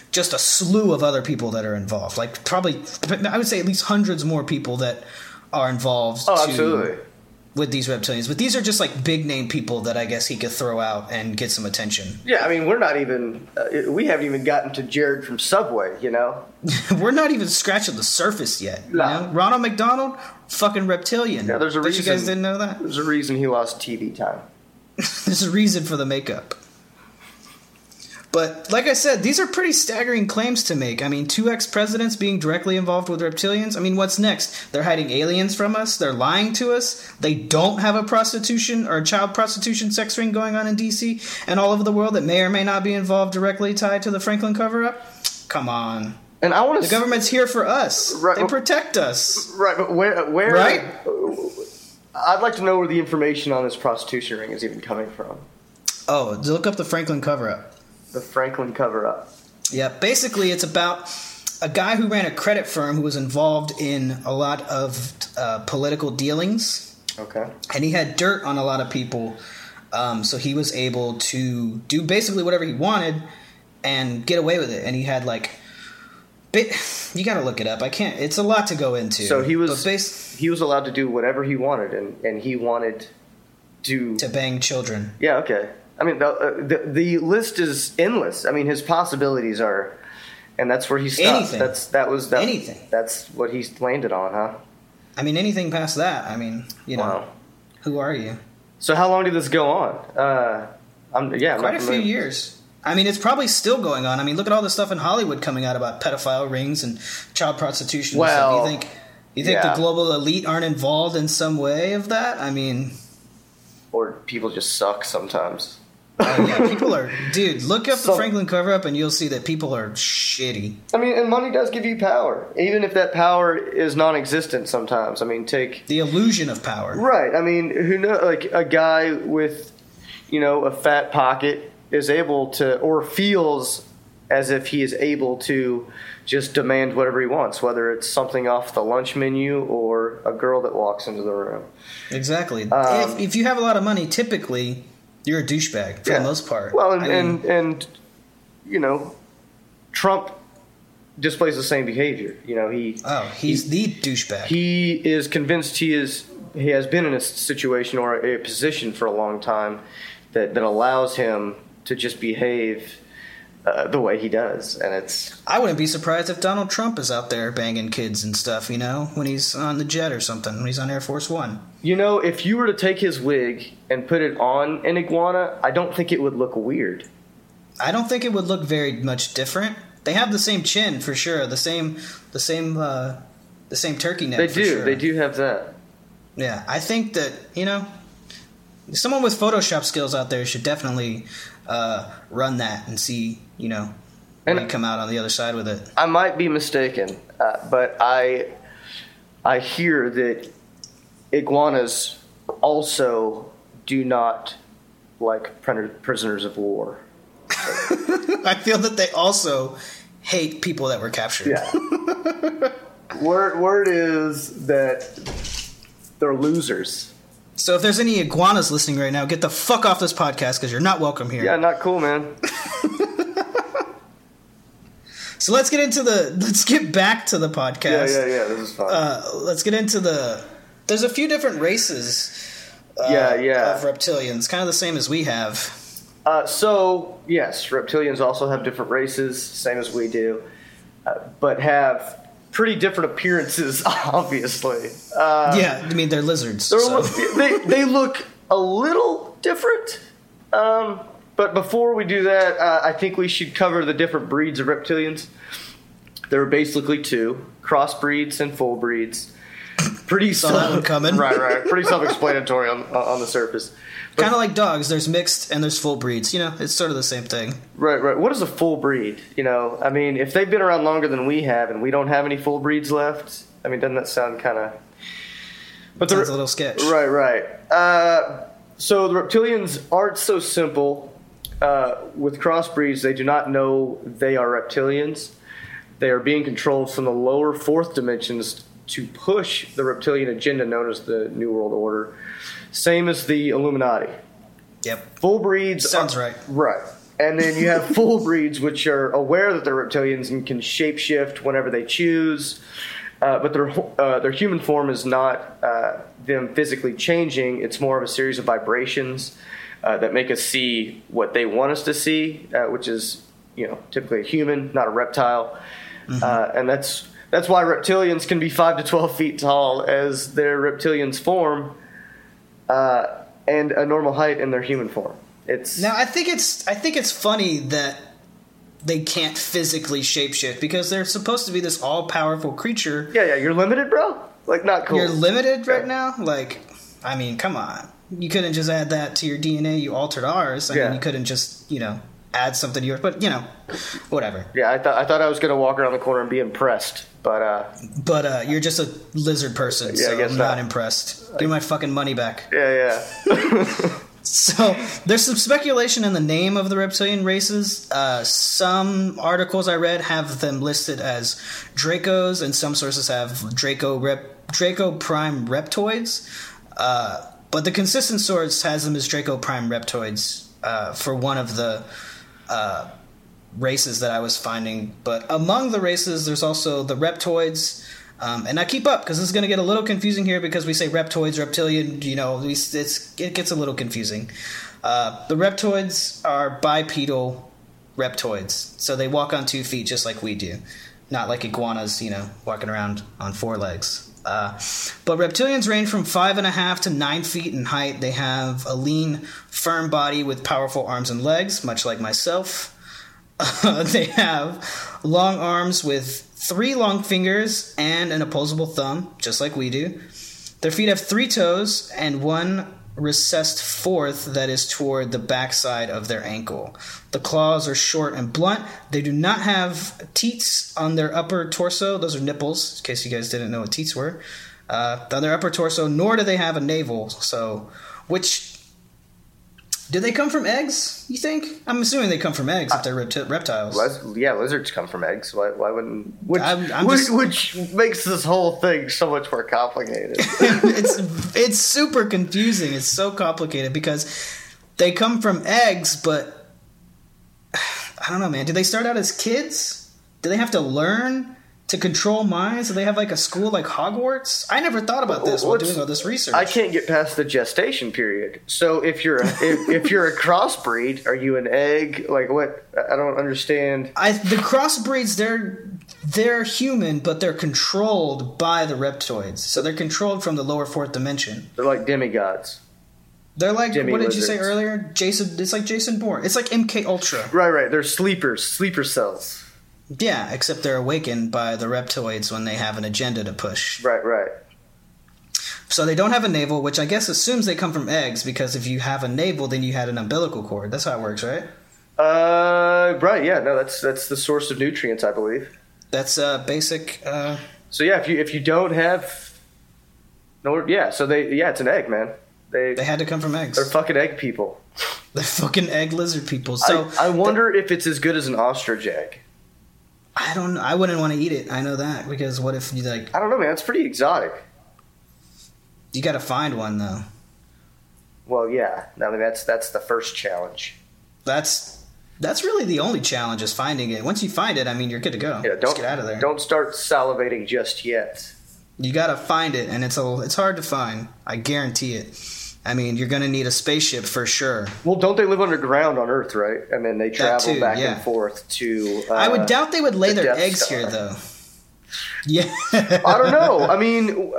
[SPEAKER 6] just a slew of other people that are involved. Like, probably, I would say at least hundreds more people that are involved.
[SPEAKER 7] Oh,
[SPEAKER 6] to-
[SPEAKER 7] absolutely.
[SPEAKER 6] With these reptilians, but these are just like big name people that I guess he could throw out and get some attention.
[SPEAKER 7] Yeah, I mean, we're not even, uh, we haven't even gotten to Jared from Subway, you know?
[SPEAKER 6] We're not even scratching the surface yet. You know? Ronald McDonald, fucking reptilian.
[SPEAKER 7] Yeah, there's a reason.
[SPEAKER 6] You guys didn't know that?
[SPEAKER 7] There's a reason he lost TV time.
[SPEAKER 6] There's a reason for the makeup. But like I said, these are pretty staggering claims to make. I mean, two ex presidents being directly involved with reptilians. I mean, what's next? They're hiding aliens from us. They're lying to us. They don't have a prostitution or a child prostitution sex ring going on in D.C. and all over the world that may or may not be involved directly tied to the Franklin cover up. Come on.
[SPEAKER 7] And I want
[SPEAKER 6] The
[SPEAKER 7] to
[SPEAKER 6] government's here for us.
[SPEAKER 7] Right,
[SPEAKER 6] They protect us.
[SPEAKER 7] Right, but where, where?
[SPEAKER 6] Right?
[SPEAKER 7] I'd like to know where the information on this prostitution ring is even coming from.
[SPEAKER 6] Oh, look up the Franklin cover up.
[SPEAKER 7] The Franklin cover up.
[SPEAKER 6] Yeah, basically, it's about a guy who ran a credit firm who was involved in a lot of uh, political dealings,
[SPEAKER 7] Okay.
[SPEAKER 6] and he had dirt on a lot of people. Um, so he was able to do basically whatever he wanted and get away with it. And he had like, bit. You got to look it up. I can't. It's a lot to go into.
[SPEAKER 7] So he was
[SPEAKER 6] bas-
[SPEAKER 7] he was allowed to do whatever he wanted, and, and he wanted to.
[SPEAKER 6] to bang children.
[SPEAKER 7] Yeah. Okay. I mean, the, uh, the the list is endless. I mean, his possibilities are, and that's where he stopped.
[SPEAKER 6] Anything.
[SPEAKER 7] That's that was that,
[SPEAKER 6] Anything.
[SPEAKER 7] That's what he landed on, huh?
[SPEAKER 6] I mean, anything past that. I mean, you know,
[SPEAKER 7] Wow.
[SPEAKER 6] who are you?
[SPEAKER 7] So how long did this go on? Uh, I'm yeah, I'm
[SPEAKER 6] quite
[SPEAKER 7] not
[SPEAKER 6] a few years. I mean, it's probably still going on. I mean, look at all the stuff in Hollywood coming out about pedophile rings and child prostitution.
[SPEAKER 7] Well,
[SPEAKER 6] you think you think
[SPEAKER 7] yeah.
[SPEAKER 6] the global elite aren't involved in some way of that? I mean,
[SPEAKER 7] Or people just suck sometimes.
[SPEAKER 6] Yeah, people are. Dude, look up the Franklin cover up, and you'll see that people are shitty.
[SPEAKER 7] I mean, and money does give you power, even if that power is non-existent. Sometimes, I mean, take
[SPEAKER 6] The illusion of power.
[SPEAKER 7] right. I mean, who know? Like a guy with, you know, a fat pocket is able to, or feels as if he is able to, just demand whatever he wants, whether it's something off the lunch menu or a girl that walks into the room.
[SPEAKER 6] Exactly.
[SPEAKER 7] Um,
[SPEAKER 6] if, if you have a lot of money, typically you're a douchebag for
[SPEAKER 7] Yeah.
[SPEAKER 6] the most part.
[SPEAKER 7] Well, and,
[SPEAKER 6] I mean,
[SPEAKER 7] and and you know, Trump displays the same behavior. You know, he
[SPEAKER 6] oh, he's the douchebag.
[SPEAKER 7] he is convinced he is he has been in a situation or a position for a long time that that allows him to just behave uh, the way he does, and it's
[SPEAKER 6] I wouldn't be surprised if Donald Trump is out there banging kids and stuff, you know, when he's on the jet or something, when he's on Air Force One.
[SPEAKER 7] you know if you were to take his wig and put it on an iguana, I don't think it would look weird.
[SPEAKER 6] I don't think it would look very much different. They have the same chin for sure, the same, the same, uh, the same turkey neck.
[SPEAKER 7] They do,
[SPEAKER 6] sure.
[SPEAKER 7] they do have that.
[SPEAKER 6] Yeah, I think that you know, someone with Photoshop skills out there should definitely uh, run that and see, you know,
[SPEAKER 7] And-
[SPEAKER 6] come out on the other side with it.
[SPEAKER 7] I might be mistaken, uh, but I I hear that iguanas also do not like prisoners of war.
[SPEAKER 6] I feel that they also hate people that were captured.
[SPEAKER 7] Yeah. word word is that they're losers.
[SPEAKER 6] So if there's any iguanas listening right now, get the fuck off this podcast because you're not welcome here.
[SPEAKER 7] Yeah, not cool, man.
[SPEAKER 6] So let's get into the let's get back to the podcast.
[SPEAKER 7] yeah, yeah. This is fun.
[SPEAKER 6] Uh, let's get into the. There's a few different races. Uh,
[SPEAKER 7] Yeah, yeah.
[SPEAKER 6] Of reptilians, kind of the same as we have.
[SPEAKER 7] Uh, so yes, reptilians also have different races, same as we do, uh, but have pretty different appearances. Obviously, uh,
[SPEAKER 6] yeah, I mean they're lizards.
[SPEAKER 7] They're
[SPEAKER 6] so-
[SPEAKER 7] li- they they look a little different. Um, but before we do that, uh, I think we should cover the different breeds of reptilians. There are basically two: crossbreeds and full breeds. Pretty
[SPEAKER 6] Saw that one coming.
[SPEAKER 7] right, right. Pretty self-explanatory on on the surface.
[SPEAKER 6] Kind of like dogs. There's mixed and there's full breeds. You know, it's sort of the same thing.
[SPEAKER 7] Right, right. What is a full breed? You know, I mean, if they've been around longer than we have, and we don't have any full breeds left, I mean, doesn't that sound kind of But the-
[SPEAKER 6] Sounds a little sketch.
[SPEAKER 7] Right, right. Uh, so the reptilians aren't so simple. Uh, with crossbreeds, they do not know they are reptilians. They are being controlled from the lower fourth dimensions to push the reptilian agenda known as the New World Order. Same as the Illuminati.
[SPEAKER 6] Yep.
[SPEAKER 7] Full breeds
[SPEAKER 6] Sounds
[SPEAKER 7] are-
[SPEAKER 6] right.
[SPEAKER 7] Right. And then you have full breeds, which are aware that they're reptilians and can shapeshift whenever they choose. Uh, but their uh, their human form is not uh, them physically changing. It's more of a series of vibrations uh, that make us see what they want us to see, uh, which is you know typically a human, not a reptile. Uh, and that's that's why reptilians can be five to twelve feet tall as their reptilians form, uh, and a normal height in their human form. It's
[SPEAKER 6] Now I think it's I think it's funny that they can't physically shapeshift because they're supposed to be this all powerful creature.
[SPEAKER 7] yeah, yeah. You're limited, bro. Like not cool.
[SPEAKER 6] You're limited right
[SPEAKER 7] Yeah.
[SPEAKER 6] now. Like, I mean, come on. You couldn't just add that to your DNA. You altered ours. I
[SPEAKER 7] Yeah.
[SPEAKER 6] mean, you couldn't just you know add something to yours. But you know, whatever.
[SPEAKER 7] Yeah, I thought I thought I was gonna walk around the corner and be impressed, but uh,
[SPEAKER 6] But uh, you're just a lizard person,
[SPEAKER 7] Yeah, I
[SPEAKER 6] so
[SPEAKER 7] guess
[SPEAKER 6] I'm
[SPEAKER 7] not.
[SPEAKER 6] not impressed. Give me my fucking money back.
[SPEAKER 7] yeah, yeah,
[SPEAKER 6] So there's some speculation in the name of the reptilian races. Uh, some articles I read have them listed as Dracos, and some sources have Draco rep, Draco Prime Reptoids. Uh, but the consistent source has them as Draco Prime Reptoids uh, for one of the uh, races that I was finding. But among the races, there's also the Reptoids. Um, and I keep up because this is going to get a little confusing here because we say reptoids, reptilian. You know, we, it gets a little confusing. Uh, the reptoids are bipedal reptoids, so they walk on two feet just like we do, not like iguanas. You know, walking around on four legs. Uh, but reptilians range from five and a half to nine feet in height. They have a lean, firm body with powerful arms and legs, much like myself. they have long arms with three long fingers and an opposable thumb, just like we do. Their feet have three toes and one recessed fourth that is toward the backside of their ankle. The claws are short and blunt. They do not have teats on their upper torso. Those are nipples, in case you guys didn't know what teats were. Uh, on their upper torso, nor do they have a navel. So, which do they come from eggs? You think? I'm assuming they come from eggs if they're repti- reptiles.
[SPEAKER 7] Liz- yeah. Lizards come from eggs. Why, why wouldn't? Which,
[SPEAKER 6] I'm- I'm
[SPEAKER 7] which,
[SPEAKER 6] just-
[SPEAKER 7] which makes this whole thing so much more complicated.
[SPEAKER 6] it's it's super confusing. It's so complicated because they come from eggs, but I don't know, man. Do they start out as kids? Do they have to learn to control minds? Do they have like a school like Hogwarts? I never thought about this while doing all this research.
[SPEAKER 7] I can't get past the gestation period. So if you're a, if, if you're a crossbreed, are you an egg? Like what? I don't understand.
[SPEAKER 6] I the crossbreeds they're they're human, but they're controlled by the reptoids. So they're controlled from the lower fourth dimension.
[SPEAKER 7] They're like demigods.
[SPEAKER 6] They're like
[SPEAKER 7] Demi
[SPEAKER 6] what did you say earlier? Jason. It's like Jason Bourne. It's like MK Ultra.
[SPEAKER 7] Right, right. They're sleepers, sleeper cells.
[SPEAKER 6] Yeah, except they're awakened by the reptoids when they have an agenda to push.
[SPEAKER 7] Right, right.
[SPEAKER 6] So they don't have a navel, which I guess assumes they come from eggs because if you have a navel, then you had an umbilical cord. That's how it works, right?
[SPEAKER 7] Uh, right. Yeah. No, that's that's the source of nutrients, I believe.
[SPEAKER 6] That's uh, basic. Uh,
[SPEAKER 7] So yeah, if you if you don't have no, yeah. So they yeah, it's an egg, man. They
[SPEAKER 6] they had to come from eggs.
[SPEAKER 7] they're fucking egg people.
[SPEAKER 6] They're fucking egg lizard people. So
[SPEAKER 7] I, I wonder if it's as good as an ostrich egg.
[SPEAKER 6] I don't. I wouldn't want to eat it. I know that because what if you like?
[SPEAKER 7] I don't know, man. It's pretty exotic.
[SPEAKER 6] You got to find one though.
[SPEAKER 7] Well, yeah. I mean, that's that's the first challenge.
[SPEAKER 6] That's that's really the only challenge is finding it. Once you find it, I mean, you're good to go.
[SPEAKER 7] Yeah, don't
[SPEAKER 6] Just get out of there.
[SPEAKER 7] Don't start salivating just yet.
[SPEAKER 6] You got to find it, and it's a it's hard to find. I guarantee it. I mean, you're going to need a spaceship for sure.
[SPEAKER 7] Well, don't they live underground on Earth, right? And then they travel
[SPEAKER 6] too,
[SPEAKER 7] back
[SPEAKER 6] yeah.
[SPEAKER 7] and forth to. Uh,
[SPEAKER 6] I would doubt they would lay
[SPEAKER 7] the
[SPEAKER 6] their
[SPEAKER 7] Death
[SPEAKER 6] eggs
[SPEAKER 7] Star.
[SPEAKER 6] here, though. Yeah.
[SPEAKER 7] I don't know. I mean,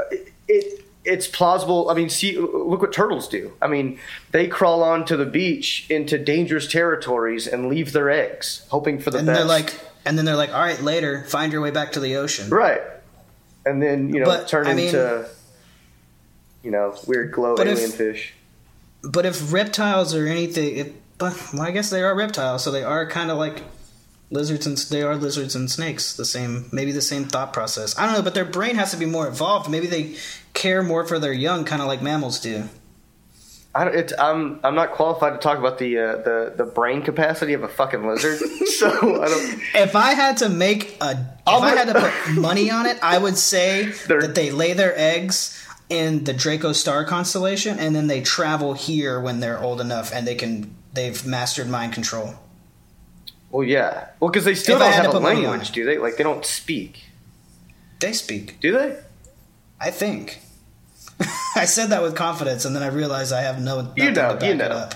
[SPEAKER 7] it it's plausible. I mean, see, look what turtles do. I mean, they crawl onto the beach into dangerous territories and leave their eggs, hoping for the
[SPEAKER 6] and
[SPEAKER 7] best.
[SPEAKER 6] they're like, and then they're like, all right, later, find your way back to the ocean.
[SPEAKER 7] right, and then you know
[SPEAKER 6] But,
[SPEAKER 7] turn
[SPEAKER 6] I mean-
[SPEAKER 7] into you know weird glow
[SPEAKER 6] But if-
[SPEAKER 7] alien fish.
[SPEAKER 6] But if reptiles or anything, but well, I guess they are reptiles, so they are kind of like Lizards and they are lizards and snakes. The same, maybe the same thought process. I don't know, but their brain has to be more evolved. Maybe they care more for their young, kind of like mammals do.
[SPEAKER 7] I don't, it's, I'm I'm not qualified to talk about the uh, the the brain capacity of a fucking lizard. so I don't.
[SPEAKER 6] If I had to make a, if I had to put money on it, I would say that they lay their eggs in the Draco star constellation, and then they travel here when they're old enough, and they can they've mastered mind control.
[SPEAKER 7] Well, yeah. Well, because they still
[SPEAKER 6] If
[SPEAKER 7] don't have a
[SPEAKER 6] put money on
[SPEAKER 7] language, do they? Like they don't speak,
[SPEAKER 6] They speak,
[SPEAKER 7] do they?
[SPEAKER 6] I think. I said that with confidence, and then I realized I have no.
[SPEAKER 7] You know, you know.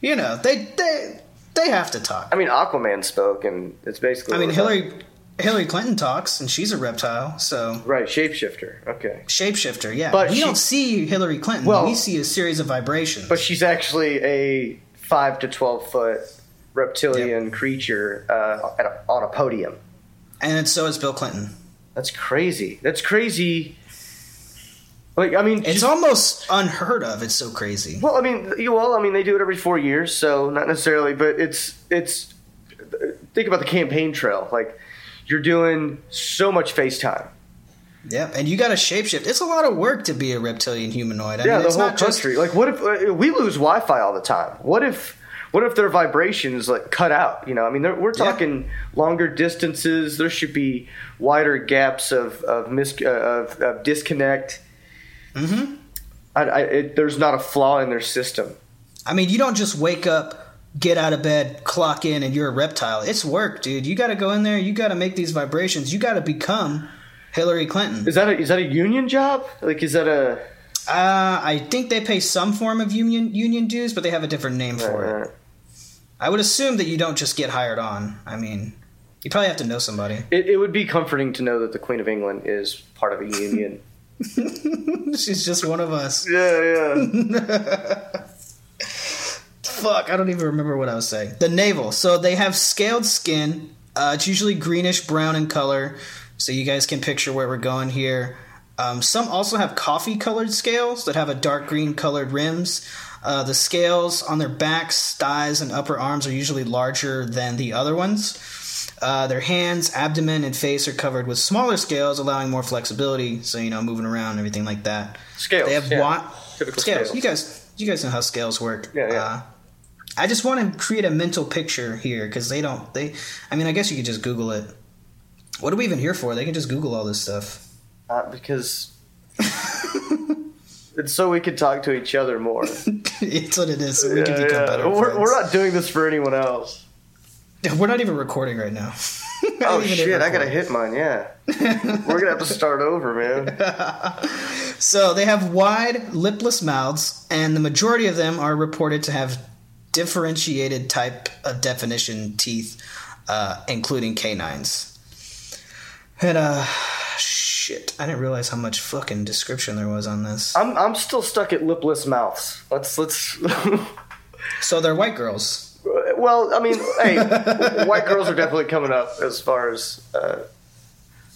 [SPEAKER 6] You know, they they they have to talk.
[SPEAKER 7] I mean, Aquaman spoke, and it's basically.
[SPEAKER 6] I mean, Hillary Hillary Clinton talks, and she's a reptile, so
[SPEAKER 7] Right, shapeshifter. Okay,
[SPEAKER 6] shapeshifter. Yeah,
[SPEAKER 7] But
[SPEAKER 6] we
[SPEAKER 7] she-
[SPEAKER 6] don't see Hillary Clinton.
[SPEAKER 7] Well-
[SPEAKER 6] we see a series of vibrations.
[SPEAKER 7] but she's actually a five to twelve foot reptilian creature uh, at a, on a podium.
[SPEAKER 6] and so is Bill Clinton.
[SPEAKER 7] That's crazy. That's crazy. Like, I mean,
[SPEAKER 6] It's
[SPEAKER 7] just-
[SPEAKER 6] almost unheard of. It's so crazy.
[SPEAKER 7] Well, I mean, you well, I mean, they do it every four years, so not necessarily, but it's it's. Think about the campaign trail. Like, you're doing so much FaceTime.
[SPEAKER 6] Yep, and you got to shapeshift. It's a lot of work to be a reptilian humanoid. I
[SPEAKER 7] yeah,
[SPEAKER 6] mean,
[SPEAKER 7] the
[SPEAKER 6] it's
[SPEAKER 7] whole
[SPEAKER 6] not just
[SPEAKER 7] country. Like, what if uh, we lose Wi-Fi all the time? What if what if their vibrations like cut out? You know, I mean, we're
[SPEAKER 6] Yeah.
[SPEAKER 7] talking longer distances. There should be wider gaps of of mis uh, of, of disconnect. Mm-hmm. I, I, it, there's not a flaw in their system.
[SPEAKER 6] I mean, you don't just wake up, get out of bed, clock in, and you're a reptile. It's work, dude. You got to go in there. You got to make these vibrations. You got to become Hillary Clinton.
[SPEAKER 7] Is that a, is that a union job? Like, is that a
[SPEAKER 6] Uh, I think they pay some form of union union dues, but they have a different name for it. I would assume that you don't just get hired on. I mean, you probably have to know somebody.
[SPEAKER 7] It, it would be comforting to know that the Queen of England is part of a union.
[SPEAKER 6] She's just one of us.
[SPEAKER 7] yeah, yeah.
[SPEAKER 6] Fuck, I don't even remember what I was saying. The navel. So they have scaled skin. Uh, it's usually greenish brown in color. So you guys can picture where we're going here. Um, some also have coffee colored scales that have a dark green colored rims. Uh, the scales on their backs, thighs, and upper arms are usually larger than the other ones. Uh, their hands, abdomen, and face are covered with smaller scales, allowing more flexibility. So you know, moving around, and everything like that.
[SPEAKER 7] Scales,
[SPEAKER 6] They have
[SPEAKER 7] yeah.
[SPEAKER 6] wa-
[SPEAKER 7] Typical
[SPEAKER 6] scales.
[SPEAKER 7] scales.
[SPEAKER 6] You guys, you guys know how scales work.
[SPEAKER 7] Yeah, yeah.
[SPEAKER 6] Uh, I just want to create a mental picture here because they don't. They, I mean, I guess you could just Google it. What are we even here for? They can just Google all this stuff.
[SPEAKER 7] Uh, because it's so we can talk to each other more.
[SPEAKER 6] it's what it is. So we can
[SPEAKER 7] Yeah,
[SPEAKER 6] become
[SPEAKER 7] yeah.
[SPEAKER 6] better.
[SPEAKER 7] We're, we're not doing this for anyone else.
[SPEAKER 6] We're not even recording right now.
[SPEAKER 7] Oh
[SPEAKER 6] don't even hit
[SPEAKER 7] shit! I gotta hit mine. Yeah, we're gonna have to start over, man.
[SPEAKER 6] So they have wide, lipless mouths, and the majority of them are reported to have differentiated type of definition teeth, uh, including canines. And uh, shit, I didn't realize how much fucking description there was on this.
[SPEAKER 7] I'm I'm still stuck at lipless mouths. Let's let's.
[SPEAKER 6] So they're white girls.
[SPEAKER 7] well, I mean, hey, white girls are definitely coming up as far as uh,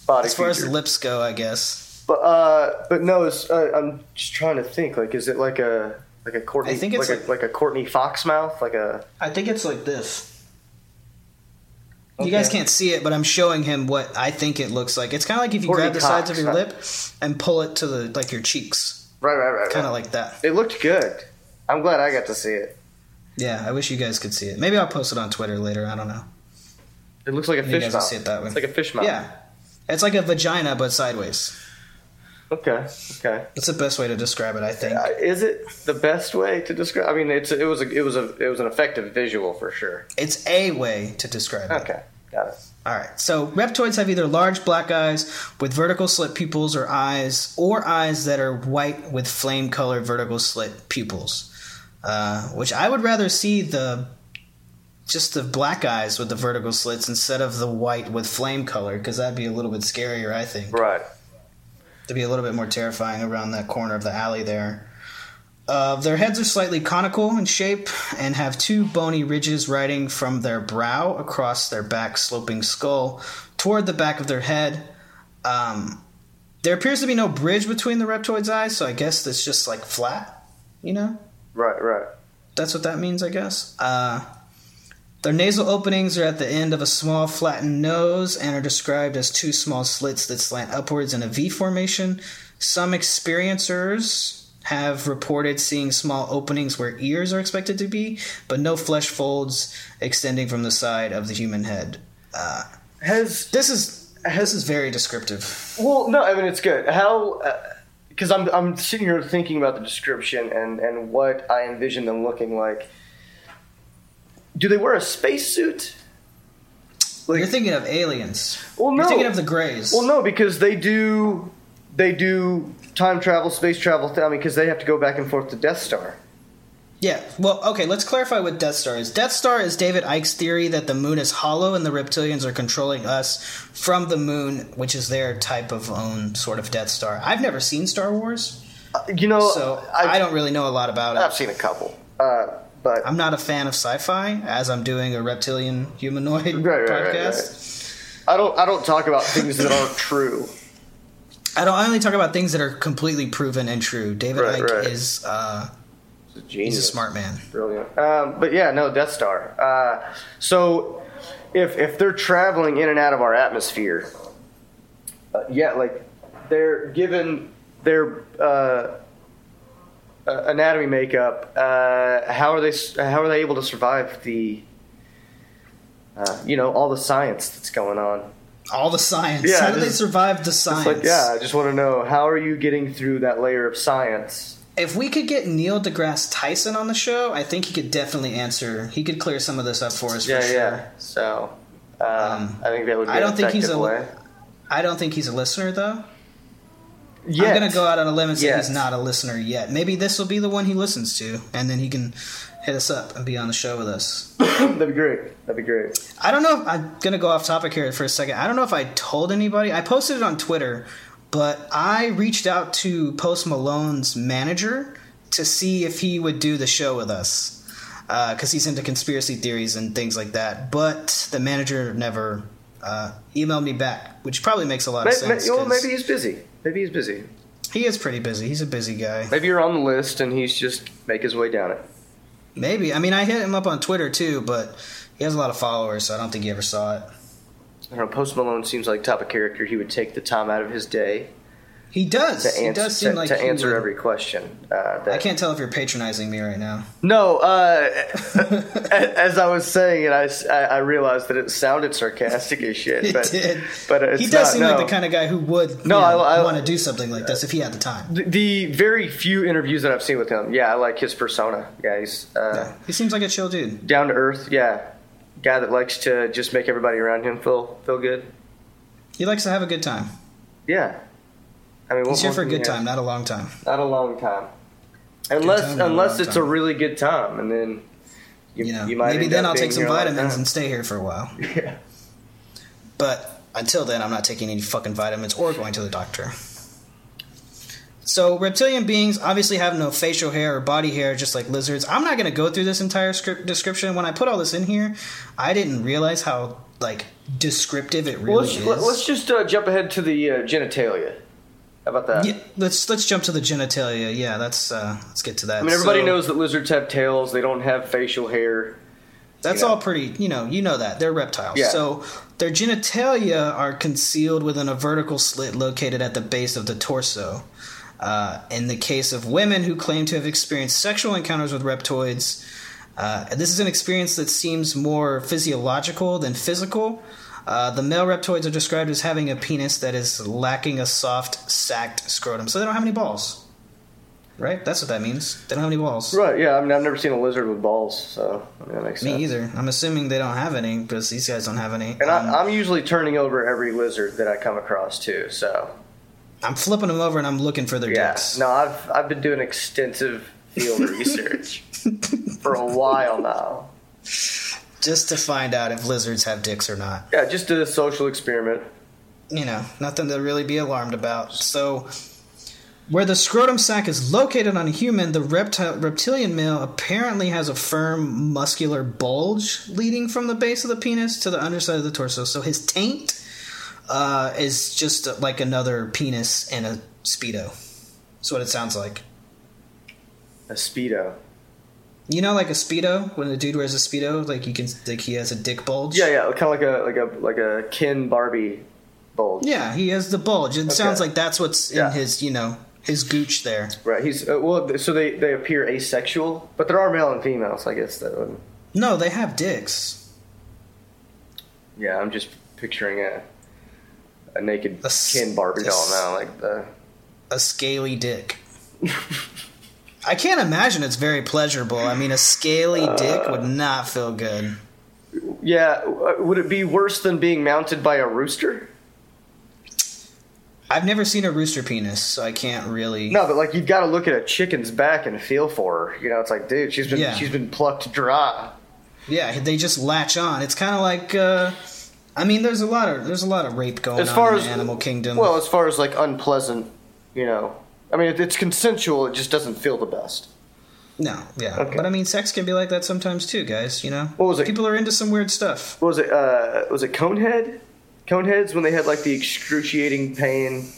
[SPEAKER 7] body.
[SPEAKER 6] As far as lips go, I guess.
[SPEAKER 7] But uh, but no, it's, uh, I'm just trying to think. Like, is it like a like a Courtney?
[SPEAKER 6] I think it's
[SPEAKER 7] like,
[SPEAKER 6] like-
[SPEAKER 7] a, like a Courtney Fox mouth, like a.
[SPEAKER 6] I think it's like this. You guys can't see it, but I'm showing him what I think it looks like. It's kind of like if you
[SPEAKER 7] Courtney
[SPEAKER 6] grab the sides of your
[SPEAKER 7] huh?
[SPEAKER 6] lip and pull it to the like your cheeks,
[SPEAKER 7] Right, right, right.
[SPEAKER 6] kind of
[SPEAKER 7] right.
[SPEAKER 6] like that.
[SPEAKER 7] It looked good. I'm glad I got to see it.
[SPEAKER 6] Yeah, I wish you guys could see it. Maybe I'll post it on Twitter later. I don't know.
[SPEAKER 7] It looks like a
[SPEAKER 6] You
[SPEAKER 7] fish mouth.
[SPEAKER 6] see it that way.
[SPEAKER 7] It's like a fish mouth.
[SPEAKER 6] Yeah, it's like a vagina but sideways.
[SPEAKER 7] Okay. Okay.
[SPEAKER 6] That's the best way to describe it, I think.
[SPEAKER 7] Uh, is it the best way to describe? I mean, it's it was a, it was a it was an effective visual for sure.
[SPEAKER 6] It's a way to describe it.
[SPEAKER 7] Okay, got it.
[SPEAKER 6] All right. So reptoids have either large black eyes with vertical slit pupils or eyes, or eyes that are white with flame colored vertical slit pupils. Uh, which I would rather see the just the black eyes with the vertical slits instead of the white with flame color because that'd be a little bit scarier. I think
[SPEAKER 7] Right.
[SPEAKER 6] To be a little bit more terrifying around that corner of the alley there. Uh, their heads are slightly conical in shape and have two bony ridges riding from their brow across their back sloping skull toward the back of their head. Um, there appears to be no bridge between the reptoid's eyes, so I guess it's just like flat, you know?
[SPEAKER 7] Right. Right.
[SPEAKER 6] That's what that means, I guess. Uh, Their nasal openings are at the end of a small flattened nose and are described as two small slits that slant upwards in a V formation. Some experiencers have reported seeing small openings where ears are expected to be, but no flesh folds extending from the side of the human head. Uh,
[SPEAKER 7] Has
[SPEAKER 6] this is this is very descriptive.
[SPEAKER 7] Well, no, I mean it's good. How? Because I'm I'm sitting here thinking about the description and and what I envision them looking like. Do they wear a spacesuit?
[SPEAKER 6] You're thinking of aliens.
[SPEAKER 7] Well, no.
[SPEAKER 6] You're thinking of the Greys.
[SPEAKER 7] Well, no, because they do they do time travel, space travel. I mean, because they have to go back and forth to Death Star.
[SPEAKER 6] Yeah, well, okay, let's clarify what Death Star is. Death Star is David Icke's theory that the moon is hollow and the reptilians are controlling us from the moon, which is their type of own sort of Death Star. I've never seen Star Wars,
[SPEAKER 7] Uh, you know,
[SPEAKER 6] so
[SPEAKER 7] I've,
[SPEAKER 6] I don't really know a lot about it.
[SPEAKER 7] I've seen a couple, uh, but
[SPEAKER 6] I'm not a fan of sci-fi, as I'm doing a reptilian humanoid
[SPEAKER 7] Right, right, right,
[SPEAKER 6] podcast.
[SPEAKER 7] I don't I don't talk about things that aren't true.
[SPEAKER 6] I don't I only talk about things that are completely proven and true. David
[SPEAKER 7] Right,
[SPEAKER 6] Icke
[SPEAKER 7] right.
[SPEAKER 6] is uh,
[SPEAKER 7] He's a
[SPEAKER 6] he's a smart man.
[SPEAKER 7] Brilliant. Um, but yeah, no, Death Star. Uh, so if if they're traveling in and out of our atmosphere, uh, yeah, like they're given their uh, uh, anatomy makeup. Uh, how are they? How are they able to survive the? Uh, you know all the science that's going on.
[SPEAKER 6] All the science.
[SPEAKER 7] Yeah,
[SPEAKER 6] How do they survive the science?
[SPEAKER 7] like, yeah, I just want to know how are you getting through that layer of science?
[SPEAKER 6] If we could get Neil deGrasse Tyson on the show, I think he could definitely answer. He could clear some of this up for us.
[SPEAKER 7] Yeah,
[SPEAKER 6] for sure.
[SPEAKER 7] yeah. So um, I think that would be
[SPEAKER 6] I don't think he's a-
[SPEAKER 7] way.
[SPEAKER 6] I don't think he's a listener though.
[SPEAKER 7] Yet.
[SPEAKER 6] I'm gonna go out on a limb and say
[SPEAKER 7] Yet.
[SPEAKER 6] he's not a listener yet. Maybe this will be the one he listens to, and then he can hit us up and be on the show with us.
[SPEAKER 7] That'd be great. That'd be great.
[SPEAKER 6] I don't know if I'm gonna go off topic here for a second. I don't know if I told anybody. I posted it on Twitter, but I reached out to Post Malone's manager to see if he would do the show with us uh, because he's into conspiracy theories and things like that. But the manager never uh, emailed me back, which probably makes a lot of sense.
[SPEAKER 7] well, maybe he's busy. Maybe he's busy.
[SPEAKER 6] he is pretty busy. He's a busy guy.
[SPEAKER 7] Maybe you're on the list and he's just make his way down it.
[SPEAKER 6] Maybe. I mean, I hit him up on Twitter too, but he has a lot of followers, so I don't think he ever saw it.
[SPEAKER 7] I don't know. Post Malone seems like type of character. He would take the time out of his day
[SPEAKER 6] He does.
[SPEAKER 7] to
[SPEAKER 6] he does seem
[SPEAKER 7] to,
[SPEAKER 6] like
[SPEAKER 7] to answer
[SPEAKER 6] would-
[SPEAKER 7] every question. Uh, that,
[SPEAKER 6] I can't tell if you're patronizing me right now.
[SPEAKER 7] No, uh, as I was saying it, I, I- realized that it sounded sarcastic as shit.
[SPEAKER 6] It
[SPEAKER 7] but,
[SPEAKER 6] did.
[SPEAKER 7] But it's
[SPEAKER 6] he does
[SPEAKER 7] not,
[SPEAKER 6] seem
[SPEAKER 7] no.
[SPEAKER 6] like the kind of guy who would
[SPEAKER 7] No,
[SPEAKER 6] you
[SPEAKER 7] I- I-
[SPEAKER 6] want to do something like this if he had the time.
[SPEAKER 7] The, the very few interviews that I've seen with him, yeah, I like his persona. Yeah, he's uh,
[SPEAKER 6] Yeah. He seems like a chill dude.
[SPEAKER 7] down to earth. Yeah, guy that likes to just make everybody around him feel feel good.
[SPEAKER 6] He likes to have a good time.
[SPEAKER 7] Yeah, I mean,
[SPEAKER 6] He's here for a good time, not a long time.
[SPEAKER 7] Not a long time. Unless
[SPEAKER 6] time,
[SPEAKER 7] unless it's a really good time, and then you,
[SPEAKER 6] You know,
[SPEAKER 7] you might
[SPEAKER 6] maybe then I'll take some
[SPEAKER 7] here a long
[SPEAKER 6] vitamins and stay here for a while.
[SPEAKER 7] Yeah.
[SPEAKER 6] But until then, I'm not taking any fucking vitamins or going to the doctor. So, reptilian beings obviously have no facial hair or body hair, just like lizards. I'm not going to go through this entire script description. When I put all this in here, I didn't realize how like descriptive it
[SPEAKER 7] Well,
[SPEAKER 6] really
[SPEAKER 7] let's,
[SPEAKER 6] is.
[SPEAKER 7] let- let's just uh, jump ahead to the uh, genitalia. How about that?
[SPEAKER 6] yeah, let's let's jump to the genitalia. Yeah, that's uh, let's get to that.
[SPEAKER 7] I mean, everybody
[SPEAKER 6] So,
[SPEAKER 7] knows that lizards have tails. They don't have facial hair.
[SPEAKER 6] That's
[SPEAKER 7] you know.
[SPEAKER 6] all pretty, you know, you know that. They're reptiles.
[SPEAKER 7] Yeah.
[SPEAKER 6] So their genitalia are concealed within a vertical slit located at the base of the torso. Uh, in the case of women who claim to have experienced sexual encounters with reptoids, uh, this is an experience that seems more physiological than physical. Uh, the male reptoids are described as having a penis that is lacking a soft, sacked scrotum. So they don't have any balls. Right? That's what that means. They don't have any balls.
[SPEAKER 7] Right? Yeah. I mean, I've never seen a lizard with balls, so that makes sense.
[SPEAKER 6] Me either. I'm assuming they don't have any because these guys don't have any.
[SPEAKER 7] And
[SPEAKER 6] Um,
[SPEAKER 7] I, I'm usually turning over every lizard that I come across too. So
[SPEAKER 6] I'm flipping them over and I'm looking for their
[SPEAKER 7] yeah,
[SPEAKER 6] dicks.
[SPEAKER 7] no, I've I've been doing extensive field research for a while now.
[SPEAKER 6] Just to find out if lizards have dicks or not.
[SPEAKER 7] Yeah, just a social experiment.
[SPEAKER 6] You know, nothing to really be alarmed about. So, where the scrotum sac is located on a human, the reptile, reptilian male apparently has a firm muscular bulge leading from the base of the penis to the underside of the torso. So his taint uh, is just like another penis and a speedo. That's what it sounds like.
[SPEAKER 7] A speedo.
[SPEAKER 6] You know, like a speedo when the dude wears a speedo, like you can like he has a dick bulge.
[SPEAKER 7] Yeah, yeah, kind of like a like a like a Ken Barbie bulge.
[SPEAKER 6] Yeah, he has the bulge. It sounds like that's what's
[SPEAKER 7] Yeah.
[SPEAKER 6] in his, you know, his gooch there.
[SPEAKER 7] Right. He's uh, well. So they they appear asexual, but there are male and females. I guess that would.
[SPEAKER 6] No, they have dicks.
[SPEAKER 7] Yeah, I'm just picturing a a naked
[SPEAKER 6] A
[SPEAKER 7] Ken Barbie
[SPEAKER 6] a
[SPEAKER 7] doll now, like the.
[SPEAKER 6] A scaly dick. I can't imagine it's very pleasurable. I mean, a scaly dick would not feel good.
[SPEAKER 7] Yeah, uh, would it be worse than being mounted by a rooster?
[SPEAKER 6] I've never seen a rooster penis, so I can't really.
[SPEAKER 7] No, but like you've got to look at a chicken's back and feel for her. You know, it's like, dude, she's been
[SPEAKER 6] Yeah.
[SPEAKER 7] she's been plucked dry.
[SPEAKER 6] Yeah, they just latch on. It's kind of like. Uh, I mean, there's a lot of there's a lot of rape going
[SPEAKER 7] As
[SPEAKER 6] on
[SPEAKER 7] far
[SPEAKER 6] in
[SPEAKER 7] as
[SPEAKER 6] the animal kingdom.
[SPEAKER 7] Well, as far as like unpleasant, you know, I mean, it's consensual. It just doesn't feel the best.
[SPEAKER 6] no, yeah,
[SPEAKER 7] Okay.
[SPEAKER 6] but I mean, sex can be like that sometimes too, guys. You know,
[SPEAKER 7] What was it?
[SPEAKER 6] People are into some weird stuff.
[SPEAKER 7] What was it? Uh, was it Conehead? Coneheads when they had like the excruciating pain.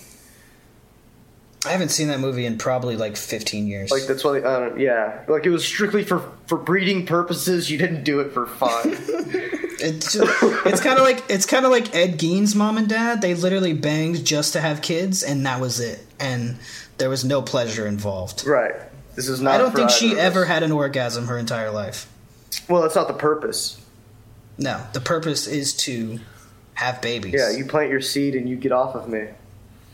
[SPEAKER 6] I haven't seen that movie in probably like 15 years.
[SPEAKER 7] Like that's why, uh, yeah, like it was strictly for for breeding purposes. You didn't do it for fun.
[SPEAKER 6] It's it's kind of like it's kind of like Ed Gein's mom and dad. They literally banged just to have kids, and that was it. And there was no pleasure involved.
[SPEAKER 7] right. This is not.
[SPEAKER 6] I don't think she ever had an orgasm her entire life.
[SPEAKER 7] Well, that's not the purpose.
[SPEAKER 6] No, the purpose is to have babies.
[SPEAKER 7] Yeah, you plant your seed and you get off of me.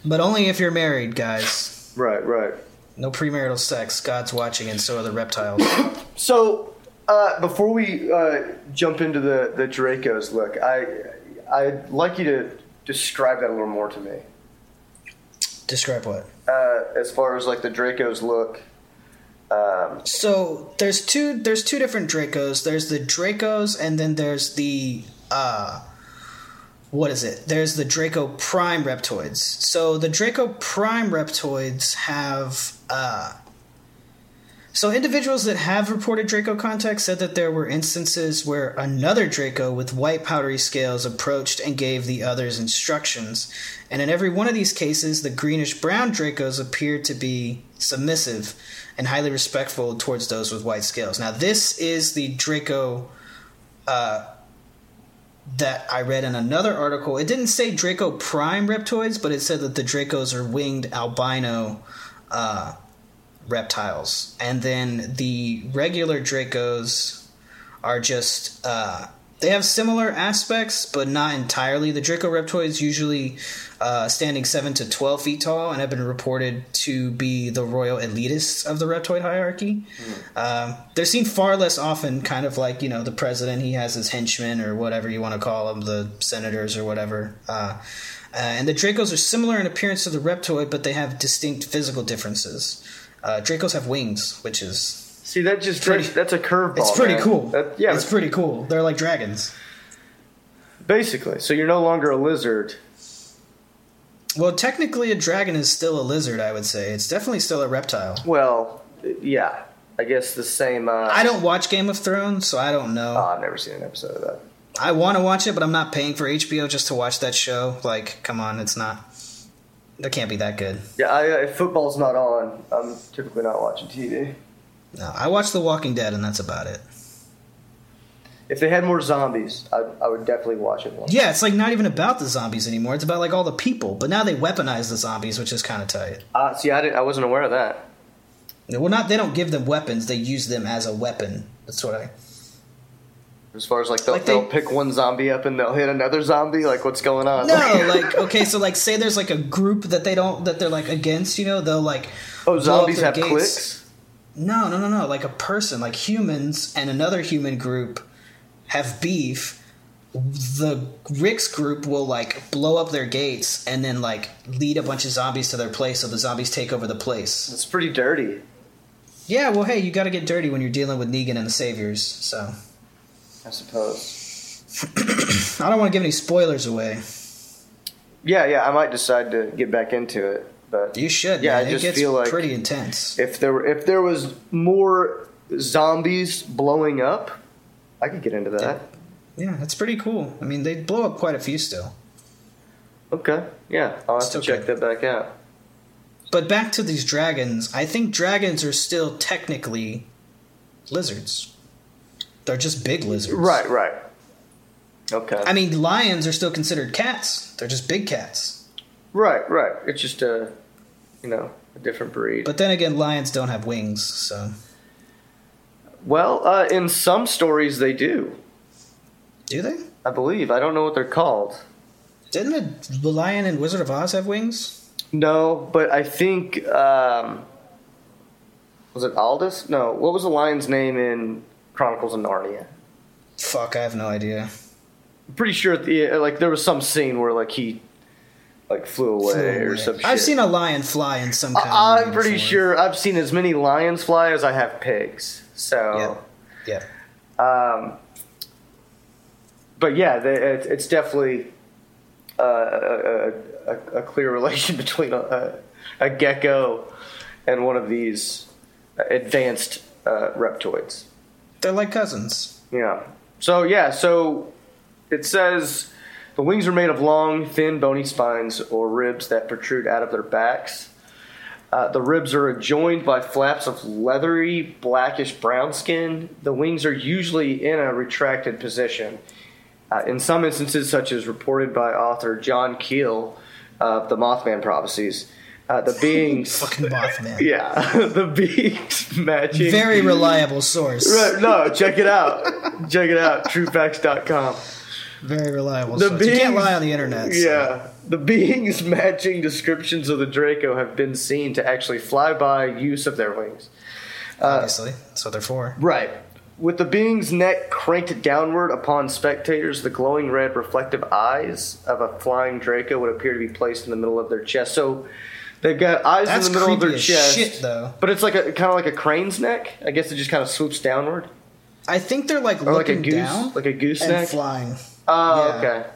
[SPEAKER 6] but only if you're married, guys.
[SPEAKER 7] Right, right.
[SPEAKER 6] No premarital sex. God's watching, and so are the reptiles.
[SPEAKER 7] So, uh, before we uh, jump into the the Dracos, look, I I'd like you to describe that a little more to me.
[SPEAKER 6] Describe what?
[SPEAKER 7] Uh, as far as like the Dracos look, um,
[SPEAKER 6] So there's two there's two different Dracos. There's the Dracos and then there's the uh what is it? There's the Draco Prime Reptoids. So the Draco Prime Reptoids have uh so individuals that have reported Draco contact said that there were instances where another Draco with white powdery scales approached and gave the others instructions. And in every one of these cases, the greenish brown Dracos appeared to be submissive and highly respectful towards those with white scales. Now, this is the Draco uh, that I read in another article. It didn't say Draco Prime Reptoids, but it said that the Dracos are winged albino uh, reptiles. And then the regular Dracos are just. Uh, they have similar aspects, but not entirely. The Draco Reptoids usually uh, standing 7 to 12 feet tall and have been reported to be the royal elitists of the reptoid hierarchy. Um, they're seen far less often, kind of like, you know, the president, he has his henchmen or whatever you want to call them, the senators or whatever. Uh, uh, and the Dracos are similar in appearance to the reptoid, but they have distinct physical differences. Uh, Dracos have wings, which is
[SPEAKER 7] see that just
[SPEAKER 6] Pretty-
[SPEAKER 7] that's, a curveball.
[SPEAKER 6] it's pretty
[SPEAKER 7] man.
[SPEAKER 6] cool.
[SPEAKER 7] That, yeah,
[SPEAKER 6] it's pretty cool. They're like dragons.
[SPEAKER 7] basically. So you're no longer a lizard.
[SPEAKER 6] Well, technically, a dragon is still a lizard. I would say it's definitely still a reptile.
[SPEAKER 7] Well, yeah, I guess the same. Uh,
[SPEAKER 6] I don't watch Game of Thrones, so I don't know.
[SPEAKER 7] Oh, I've never seen an episode of that.
[SPEAKER 6] I want to watch it, but I'm not paying for HBO just to watch that show. Like, come on, it's not. That can't be that good.
[SPEAKER 7] Yeah, I, if football's not on, I'm typically not watching TV.
[SPEAKER 6] No, I watch The Walking Dead, and that's about it.
[SPEAKER 7] If they had more zombies, I, I would definitely watch it more.
[SPEAKER 6] Yeah, it's like not even about the zombies anymore. It's about like all the people. But now they weaponize the zombies, which is kind of tight.
[SPEAKER 7] Uh, see, I, didn't, I wasn't aware of that.
[SPEAKER 6] Well, not they don't give them weapons; they use them as a weapon. That's what I.
[SPEAKER 7] As far as like they'll,
[SPEAKER 6] Like they-
[SPEAKER 7] they'll pick one zombie up and they'll hit another zombie. Like what's going on?
[SPEAKER 6] No, like okay, so like say there's like a group that they don't that they're like against. You know, they'll like.
[SPEAKER 7] oh,
[SPEAKER 6] blow up
[SPEAKER 7] zombies
[SPEAKER 6] their
[SPEAKER 7] have
[SPEAKER 6] gates.
[SPEAKER 7] clicks.
[SPEAKER 6] No, no, no, no. Like a person, like humans and another human group have beef. The Rick's group will like blow up their gates and then like lead a bunch of zombies to their place so the zombies take over the place.
[SPEAKER 7] It's pretty dirty.
[SPEAKER 6] Yeah, well, hey, you got to get dirty when you're dealing with Negan and the Saviors. So
[SPEAKER 7] I suppose.
[SPEAKER 6] I don't want to give any spoilers away.
[SPEAKER 7] Yeah, yeah. I might decide to get back into it, but
[SPEAKER 6] You should.
[SPEAKER 7] Yeah,
[SPEAKER 6] man.
[SPEAKER 7] I just
[SPEAKER 6] it gets
[SPEAKER 7] feel like
[SPEAKER 6] pretty intense.
[SPEAKER 7] if there were, if there was more zombies blowing up, I could get into that.
[SPEAKER 6] Yeah, that's pretty cool. I mean, they blow up quite a few still.
[SPEAKER 7] Okay, yeah, I'll have
[SPEAKER 6] Still
[SPEAKER 7] to check
[SPEAKER 6] good.
[SPEAKER 7] that back out.
[SPEAKER 6] But back to these dragons, I think dragons are still technically lizards. They're just big lizards.
[SPEAKER 7] Right, right. Okay.
[SPEAKER 6] I mean, lions are still considered cats. They're just big cats.
[SPEAKER 7] right, right. It's just a, you know, a different breed.
[SPEAKER 6] But then again, lions don't have wings, so
[SPEAKER 7] well, uh, in some stories they do.
[SPEAKER 6] do they?
[SPEAKER 7] I believe. I don't know what they're called.
[SPEAKER 6] Didn't the, the lion in Wizard of Oz have wings?
[SPEAKER 7] No, but I think um, was it Aldous? No. What was the lion's name in Chronicles of Narnia?
[SPEAKER 6] Fuck, I have no idea.
[SPEAKER 7] I'm pretty sure at the, like there was some scene where like he like flew away,
[SPEAKER 6] Flew
[SPEAKER 7] or
[SPEAKER 6] away.
[SPEAKER 7] some shit.
[SPEAKER 6] I've seen a lion fly in some kind. of
[SPEAKER 7] I- I'm pretty
[SPEAKER 6] before.
[SPEAKER 7] sure I've seen as many lions fly as I have pigs. So,
[SPEAKER 6] Yeah.
[SPEAKER 7] um, but yeah, the, it, it's definitely uh, a, a, a clear relation between a, a gecko and one of these advanced uh, reptoids.
[SPEAKER 6] They're like cousins.
[SPEAKER 7] Yeah. So yeah, so it says the wings are made of long, thin, bony spines or ribs that protrude out of their backs. Uh, the ribs are adjoined by flaps of leathery, blackish brown skin. The wings are usually in a retracted position. Uh, in some instances, such as reported by author John Keel of the Mothman Prophecies, uh, the beings,
[SPEAKER 6] Fucking Mothman.
[SPEAKER 7] yeah, the beings matching
[SPEAKER 6] Very reliable source.
[SPEAKER 7] Right, no, check it out. check it out. Truefacts.com.
[SPEAKER 6] Very reliable
[SPEAKER 7] The
[SPEAKER 6] source. You can't lie on the internet. so-
[SPEAKER 7] Yeah. The beings matching descriptions of the Draco have been seen to actually fly by use of their wings.
[SPEAKER 6] Obviously. That's what they're for.
[SPEAKER 7] Right. With the being's neck cranked downward upon spectators, the glowing red reflective eyes of a flying Draco would appear to be placed in the middle of their chest. So they've got eyes
[SPEAKER 6] That's
[SPEAKER 7] in the middle of their chest.
[SPEAKER 6] shit, though.
[SPEAKER 7] But it's like a kind of like a crane's neck. I guess it just kind of swoops downward.
[SPEAKER 6] I think they're like
[SPEAKER 7] Or like a goose,
[SPEAKER 6] down
[SPEAKER 7] like a goose
[SPEAKER 6] and
[SPEAKER 7] neck.
[SPEAKER 6] flying.
[SPEAKER 7] Oh,
[SPEAKER 6] Yeah.
[SPEAKER 7] okay.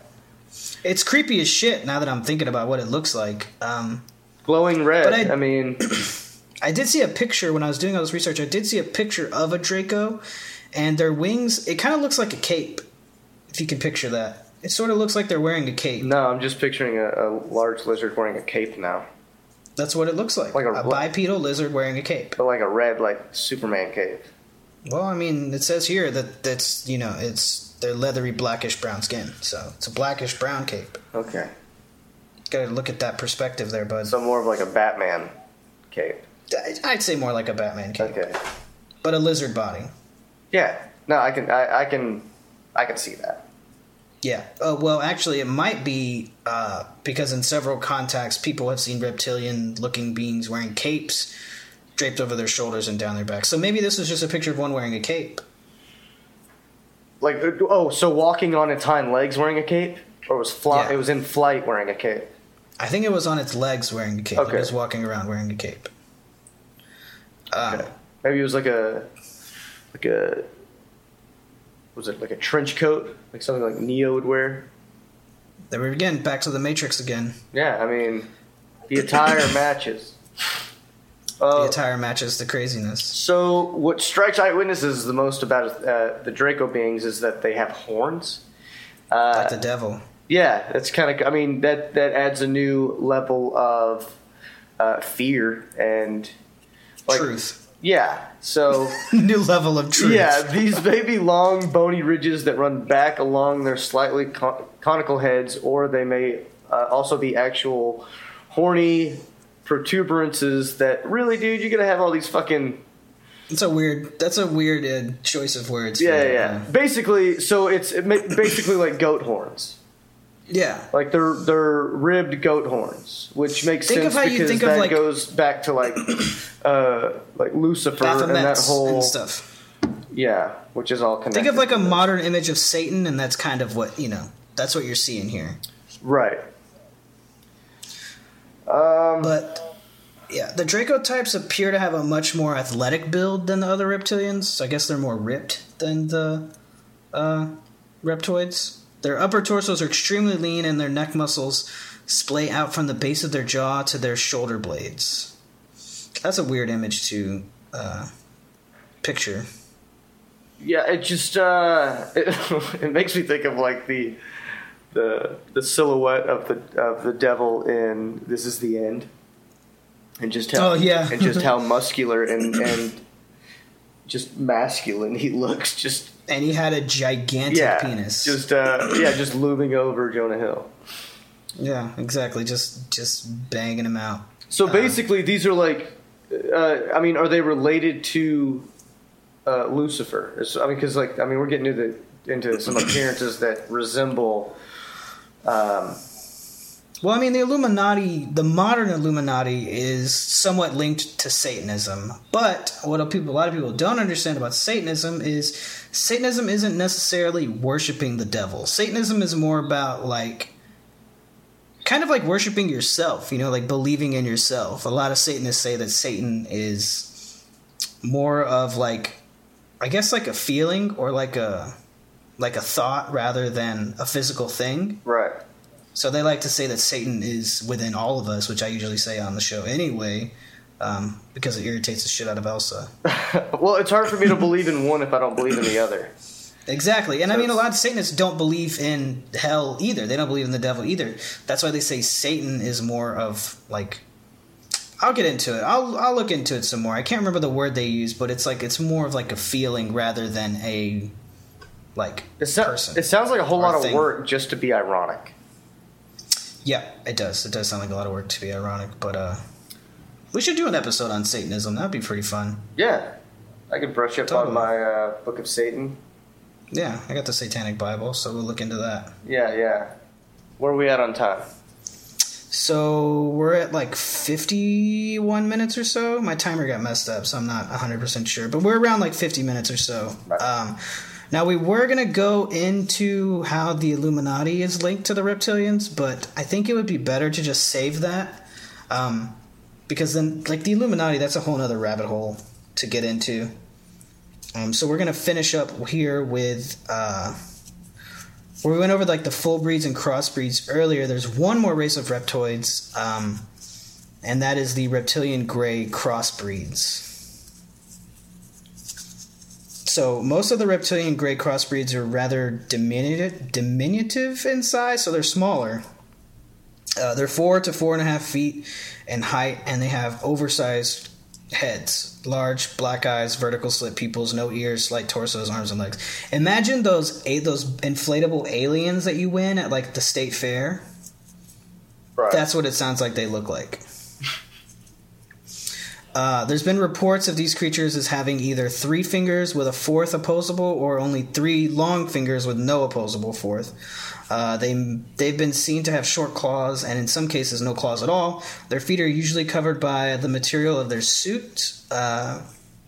[SPEAKER 6] It's creepy as shit now that I'm thinking about what it looks like. Um,
[SPEAKER 7] Glowing red.
[SPEAKER 6] But
[SPEAKER 7] I,
[SPEAKER 6] I-
[SPEAKER 7] mean,
[SPEAKER 6] I did see a picture when I was doing all this research. I did see a picture of a Draco, and their wings. It kind of looks like a cape, if you can picture that. It sort of looks like they're wearing a cape.
[SPEAKER 7] no, I'm just picturing a, a large lizard wearing a cape now,
[SPEAKER 6] That's what it looks like.
[SPEAKER 7] Like a-
[SPEAKER 6] a bipedal lizard wearing a cape.
[SPEAKER 7] but like a red, like Superman cape.
[SPEAKER 6] Well, I mean, it says here that that's you know it's their leathery blackish brown skin, so it's a blackish brown cape.
[SPEAKER 7] Okay,
[SPEAKER 6] Got to look at that perspective there, bud.
[SPEAKER 7] so more of like a Batman cape.
[SPEAKER 6] I'd say more like a Batman cape,
[SPEAKER 7] Okay,
[SPEAKER 6] but a lizard body.
[SPEAKER 7] yeah. No, I can, I, I can, I can see that.
[SPEAKER 6] Yeah. Uh, well, actually, it might be uh, because in several contacts, people have seen reptilian-looking beings wearing capes draped over their shoulders and down their backs. So maybe this was just a picture of one wearing a cape.
[SPEAKER 7] Like, uh, oh, so walking on its hind legs wearing a cape, or was fly?
[SPEAKER 6] Yeah.
[SPEAKER 7] It was in flight wearing a cape.
[SPEAKER 6] I think it was on its legs wearing a cape.
[SPEAKER 7] Okay.
[SPEAKER 6] It was walking around wearing a cape. Um,
[SPEAKER 7] Okay. Maybe it was like a, like a, was it like a trench coat, like something like Neo would wear?
[SPEAKER 6] There we again, back to the Matrix again.
[SPEAKER 7] Yeah, I mean, the attire matches.
[SPEAKER 6] The
[SPEAKER 7] Uh,
[SPEAKER 6] attire matches the craziness.
[SPEAKER 7] So, what strikes eyewitnesses the most about uh, the Draco beings is that they have horns. Uh,
[SPEAKER 6] Like the devil.
[SPEAKER 7] yeah, that's kind of. I mean, that that adds a new level of uh, fear and like,
[SPEAKER 6] Truth.
[SPEAKER 7] Yeah. So,
[SPEAKER 6] New level of truth.
[SPEAKER 7] yeah, these may be long, bony ridges that run back along their slightly con- conical heads, or they may uh, also be actual horny protuberances that really, dude, you're gonna have all these fucking
[SPEAKER 6] It's a weird. That's a weird uh, choice of words.
[SPEAKER 7] Yeah, yeah, yeah. Basically, so it's it ma- basically like goat horns.
[SPEAKER 6] Yeah.
[SPEAKER 7] Like they're they're ribbed goat horns, which makes
[SPEAKER 6] Think of
[SPEAKER 7] sense
[SPEAKER 6] how you
[SPEAKER 7] because
[SPEAKER 6] think of,
[SPEAKER 7] that
[SPEAKER 6] like-
[SPEAKER 7] goes back to like uh like Lucifer and that whole
[SPEAKER 6] and stuff.
[SPEAKER 7] yeah, which is all connected.
[SPEAKER 6] Think of like a modern image of Satan, and that's kind of what you know. That's what you're seeing here.
[SPEAKER 7] right. Um,
[SPEAKER 6] But yeah, the Draco types appear to have a much more athletic build than the other reptilians. So I guess they're more ripped than the uh, reptoids. Their upper torsos are extremely lean, and their neck muscles splay out from the base of their jaw to their shoulder blades. That's a weird image to uh, picture.
[SPEAKER 7] yeah, it just uh, it, it makes me think of like the the the silhouette of the of the devil in This Is the End, and just how
[SPEAKER 6] Oh, yeah.
[SPEAKER 7] and just how muscular and and just masculine he looks. Just
[SPEAKER 6] and he had a gigantic
[SPEAKER 7] yeah,
[SPEAKER 6] penis.
[SPEAKER 7] just uh, yeah, just looming over Jonah Hill.
[SPEAKER 6] yeah, exactly. Just just banging him out.
[SPEAKER 7] So basically, these are like, uh, I mean, are they related to uh, Lucifer? I mean, because like, I mean, we're getting into the, into some appearances that resemble. Um,
[SPEAKER 6] Well, I mean, the Illuminati, the modern Illuminati, is somewhat linked to Satanism. But what a people, a lot of people don't understand about Satanism is Satanism isn't necessarily worshiping the devil. Satanism is more about like, kind of like worshiping yourself. You know, like believing in yourself. A lot of Satanists say that Satan is more of like, I guess, like a feeling or like a like a thought rather than a physical thing.
[SPEAKER 7] right.
[SPEAKER 6] So they like to say that Satan is within all of us, which I usually say on the show anyway, um, because it irritates the shit out of Elsa.
[SPEAKER 7] Well, it's hard for me to believe in one if I don't believe in the other.
[SPEAKER 6] Exactly. And I mean, a lot of Satanists don't believe in hell either. They don't believe in the devil either. That's why they say Satan is more of like. I'll get into it. I'll I'll look into it some more. I can't remember the word they use, but it's like it's more of like a feeling rather than a like
[SPEAKER 7] It, so-
[SPEAKER 6] person.
[SPEAKER 7] it sounds like a whole lot of
[SPEAKER 6] thing.
[SPEAKER 7] work just to be ironic.
[SPEAKER 6] Yeah, it does. It does sound like a lot of work to be ironic, but uh we should do an episode on Satanism. That'd be pretty fun.
[SPEAKER 7] Yeah, I could brush up
[SPEAKER 6] Totally.
[SPEAKER 7] on my uh, Book of Satan.
[SPEAKER 6] Yeah, I got the Satanic Bible, so we'll look into that.
[SPEAKER 7] Yeah, yeah. Where are we at on time?
[SPEAKER 6] So we're at like 51 minutes or so. My timer got messed up, so I'm not 100% sure, but we're around like 50 minutes or so.
[SPEAKER 7] Right.
[SPEAKER 6] Um, now, we were going to go into how the Illuminati is linked to the reptilians, but I think it would be better to just save that. Um, because then, like, the Illuminati, that's a whole other rabbit hole to get into. Um, so we're to finish up here with. Uh, where we went over like the full breeds and crossbreeds earlier, there's one more race of reptoids, um, and that is the reptilian gray crossbreeds. So most of the reptilian gray crossbreeds are rather diminutive, diminutive in size, so they're smaller. Uh, they're four to four and a half feet in height, and they have oversized heads, large black eyes, vertical slit pupils, no ears, slight torsos, arms, and legs. Imagine those a- those inflatable aliens that you win at like the state fair.
[SPEAKER 7] Right.
[SPEAKER 6] That's what it sounds like they look like. Uh, there's been reports of these creatures as having either three fingers with a fourth opposable, or only three long fingers with no opposable fourth. Uh, they they've been seen to have short claws, and in some cases no claws at all. Their feet are usually covered by the material of their suit, uh,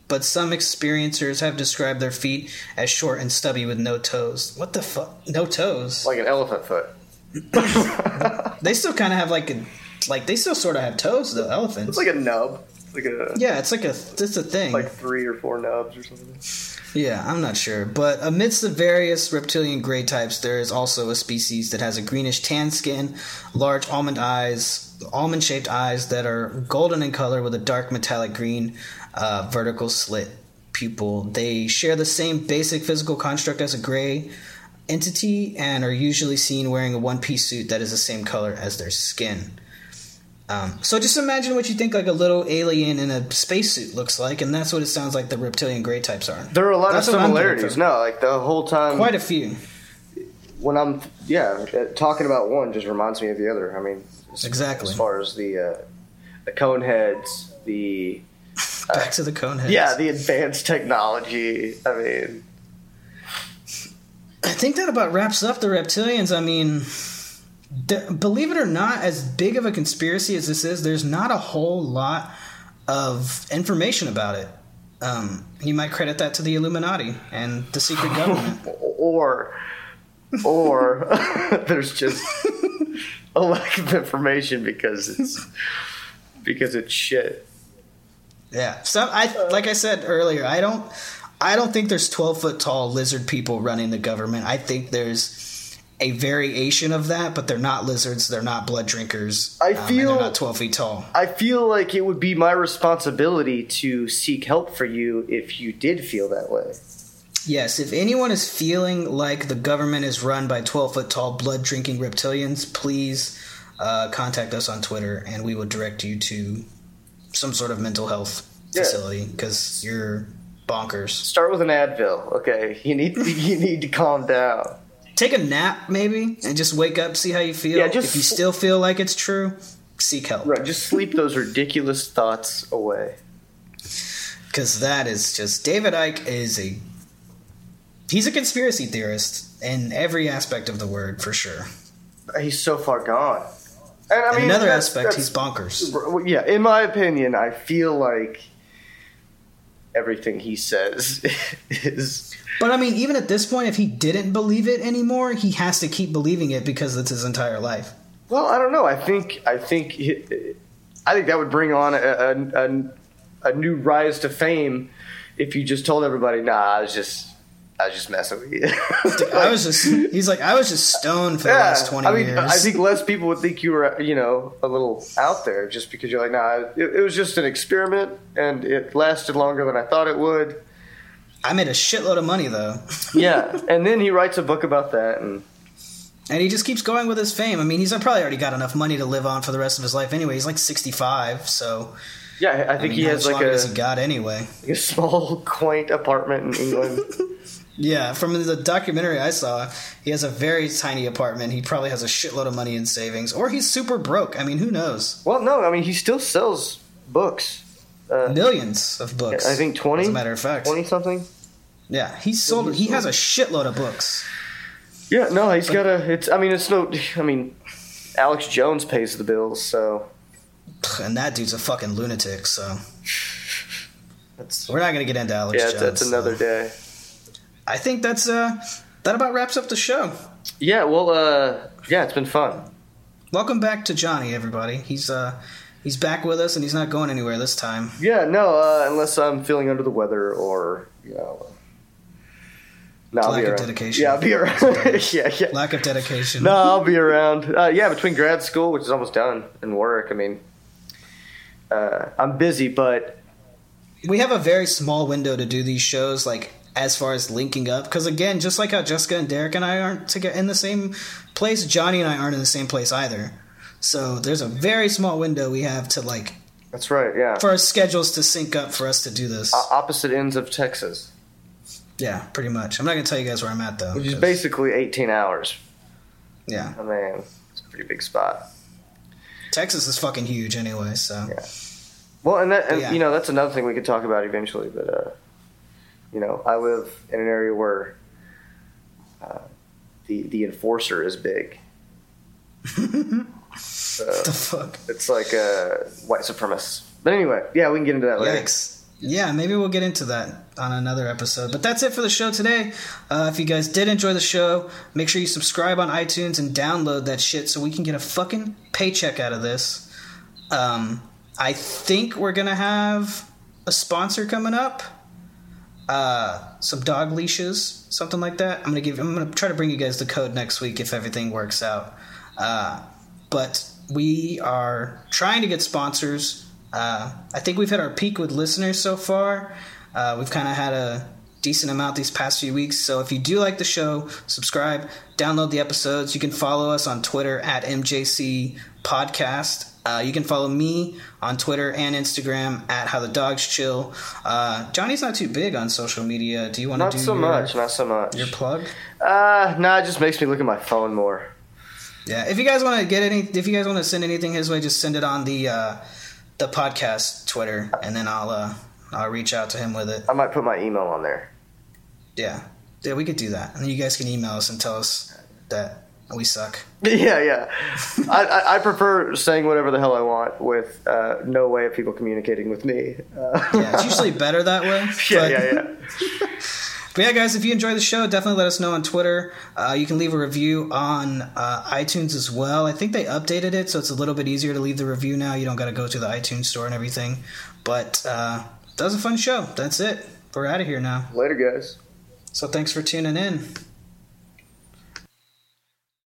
[SPEAKER 6] but some experiencers have described their feet as short and stubby with no toes. What the fuck? No toes?
[SPEAKER 7] like an elephant foot.
[SPEAKER 6] They still kind of have like a like they still sort of have toes though. Elephants.
[SPEAKER 7] It's like a nub. It's like a
[SPEAKER 6] yeah, it's like a it's a thing.
[SPEAKER 7] like three or four nubs or something.
[SPEAKER 6] Yeah, I'm not sure, but amidst the various reptilian gray types, there is also a species that has a greenish tan skin, large almond eyes, almond shaped eyes that are golden in color with a dark metallic green uh, vertical slit pupil. They share the same basic physical construct as a gray entity and are usually seen wearing a one piece suit that is the same color as their skin. Um, so just imagine what you think like a little alien in a spacesuit looks like, and that's what it sounds like the reptilian gray types are.
[SPEAKER 7] There are a lot
[SPEAKER 6] That's
[SPEAKER 7] of
[SPEAKER 6] what I'm getting
[SPEAKER 7] similarities. No, like the whole time
[SPEAKER 6] Quite a few.
[SPEAKER 7] when I'm yeah uh, talking about one just reminds me of the other. I mean,
[SPEAKER 6] Exactly.
[SPEAKER 7] As far as the uh, the cone heads, the
[SPEAKER 6] Back to the cone heads.
[SPEAKER 7] yeah, the advanced technology. I mean,
[SPEAKER 6] I think that about wraps up the reptilians. I mean, th- believe it or not, as big of a conspiracy as this is, there's not a whole lot of information about it. Um, you might credit that to the Illuminati and the secret government.
[SPEAKER 7] or or there's just a lack of information because it's because it's shit.
[SPEAKER 6] Yeah. So I like I said earlier, I don't I don't think there's 12 foot tall lizard people running the government. I think there's a variation of that, but they're not lizards, they're not blood drinkers.
[SPEAKER 7] I
[SPEAKER 6] um, and
[SPEAKER 7] feel-
[SPEAKER 6] they're not 12 feet tall.
[SPEAKER 7] I feel like it would be my responsibility to seek help for you if you did feel that way.
[SPEAKER 6] Yes, if anyone is feeling like the government is run by 12 foot tall blood drinking reptilians, please uh, contact us on Twitter and we will direct you to some sort of mental health
[SPEAKER 7] Yeah.
[SPEAKER 6] facility because you're bonkers.
[SPEAKER 7] Start with an Advil, okay? You need you need to calm down.
[SPEAKER 6] Take a nap, maybe, and just wake up, see how you feel.
[SPEAKER 7] Yeah, just-
[SPEAKER 6] if you still feel like it's true, seek help.
[SPEAKER 7] Right, just sleep those ridiculous thoughts away.
[SPEAKER 6] Because that is just David Icke is a he's a conspiracy theorist in every aspect of the word for sure.
[SPEAKER 7] He's so far gone. And I
[SPEAKER 6] And another
[SPEAKER 7] that's-
[SPEAKER 6] aspect,
[SPEAKER 7] that's-
[SPEAKER 6] he's bonkers.
[SPEAKER 7] Yeah, in my opinion, I feel like everything he says is.
[SPEAKER 6] But I mean, even at this point, if he didn't believe it anymore, he has to keep believing it because it's his entire life.
[SPEAKER 7] Well, I don't know. I think I think I think that would bring on a, a, a, a new rise to fame if you just told everybody, "Nah, I was just I was just messing with you."
[SPEAKER 6] I was just he's like I was just stoned for the last twenty
[SPEAKER 7] I mean,
[SPEAKER 6] years.
[SPEAKER 7] I think less people would think you were, you know, a little out there just because you're like, nah, it, it was just an experiment and it lasted longer than I thought it would.
[SPEAKER 6] I made a shitload of money though,
[SPEAKER 7] Yeah, and then he writes a book about that, and
[SPEAKER 6] and he just keeps going with his fame. I mean, he's probably already got enough money to live on for the rest of his life anyway. He's like sixty five, so
[SPEAKER 7] yeah, I
[SPEAKER 6] I
[SPEAKER 7] think
[SPEAKER 6] mean,
[SPEAKER 7] he has like a,
[SPEAKER 6] he got anyway?
[SPEAKER 7] like a small, quaint apartment in England.
[SPEAKER 6] Yeah, from the documentary I saw, he has a very tiny apartment. He probably has a shitload of money in savings, or he's super broke. I mean, who knows?
[SPEAKER 7] well, no, I mean he still sells books. Uh,
[SPEAKER 6] Millions of books.
[SPEAKER 7] I think twenty.
[SPEAKER 6] As a matter of fact,
[SPEAKER 7] twenty something.
[SPEAKER 6] yeah, he's sold. He has a shitload of books.
[SPEAKER 7] Yeah, no, he's got a. It's. I mean, it's no. I mean, Alex Jones pays the bills, so
[SPEAKER 6] And that dude's a fucking lunatic, so
[SPEAKER 7] that's.
[SPEAKER 6] we're not gonna get into Alex
[SPEAKER 7] Yeah,
[SPEAKER 6] Jones.
[SPEAKER 7] that's another
[SPEAKER 6] so.
[SPEAKER 7] day.
[SPEAKER 6] I think that's uh that about wraps up the show.
[SPEAKER 7] Yeah, well, uh, yeah, it's been fun.
[SPEAKER 6] Welcome back to Johnny, everybody. He's uh he's back with us and he's not going anywhere this time.
[SPEAKER 7] Yeah, no, uh, unless I'm feeling under the weather or you know. No, I'll
[SPEAKER 6] Lack
[SPEAKER 7] be
[SPEAKER 6] of dedication.
[SPEAKER 7] Yeah, I'll be around. yeah, yeah.
[SPEAKER 6] Lack of dedication.
[SPEAKER 7] No, I'll be around. Uh, yeah, between grad school, which is almost done, and work. I mean, uh, I'm busy, but
[SPEAKER 6] we have a very small window to do these shows like as far as linking up because again just like how jessica and derek and i aren't together in the same place johnny and i aren't in the same place either so there's a very small window we have to like
[SPEAKER 7] that's right. Yeah,
[SPEAKER 6] for our schedules to sync up for us to do this
[SPEAKER 7] O- opposite ends of Texas,
[SPEAKER 6] yeah pretty much i'm not gonna tell you guys where i'm at though
[SPEAKER 7] which is basically 18 hours.
[SPEAKER 6] yeah
[SPEAKER 7] I mean, it's a pretty big spot.
[SPEAKER 6] texas is fucking huge anyway so
[SPEAKER 7] Yeah. Well, and that, and,
[SPEAKER 6] Yeah.
[SPEAKER 7] you know, that's another thing we could talk about eventually. But uh, you know, I live in an area where uh, the the enforcer is big. so
[SPEAKER 6] the fuck
[SPEAKER 7] it's like a white supremacist. But anyway, yeah, we can get into that later.
[SPEAKER 6] Yikes. Yeah, maybe we'll get into that on another episode. But that's it for the show today. Uh, if you guys did enjoy the show, make sure you subscribe on iTunes and download that shit so we can get a fucking paycheck out of this. Um, I think we're gonna have a sponsor coming up. Uh, some dog leashes, something like that. I'm gonna give. I'm gonna try to bring you guys the code next week if everything works out. Uh, but we are trying to get sponsors. Uh, I think we've hit our peak with listeners so far. Uh, we've kind of had a decent amount these past few weeks. So if you do like the show, subscribe, download the episodes. You can follow us on Twitter at MJC Podcast. Uh, you can follow me on Twitter and Instagram at How the Dogs Chill. Uh, Johnny's not too big on social media. Do you want to
[SPEAKER 7] Not
[SPEAKER 6] do
[SPEAKER 7] so
[SPEAKER 6] your,
[SPEAKER 7] much. Not so much.
[SPEAKER 6] your plug?
[SPEAKER 7] Uh, nah, it just makes me look at my phone more.
[SPEAKER 6] Yeah, if you guys want to get any, if you guys want to send anything his way, just send it on the uh, the podcast Twitter, and then I'll uh, I'll reach out to him with it.
[SPEAKER 7] I might put my email on there.
[SPEAKER 6] Yeah, yeah, we could do that, and you guys can email us and tell us that we suck.
[SPEAKER 7] Yeah, yeah. I, I, I prefer saying whatever the hell I want with uh, no way of people communicating with me. Uh,
[SPEAKER 6] Yeah, it's usually better that way.
[SPEAKER 7] yeah,
[SPEAKER 6] but-
[SPEAKER 7] yeah, yeah.
[SPEAKER 6] But yeah, guys, if you enjoy the show, definitely let us know on Twitter. Uh, you can leave a review on uh, iTunes as well. I think they updated it, so it's a little bit easier to leave the review now. You don't got to go to the iTunes store and everything. But uh, that was a fun show. That's it. We're out of here now.
[SPEAKER 7] Later, guys.
[SPEAKER 6] So thanks for tuning in.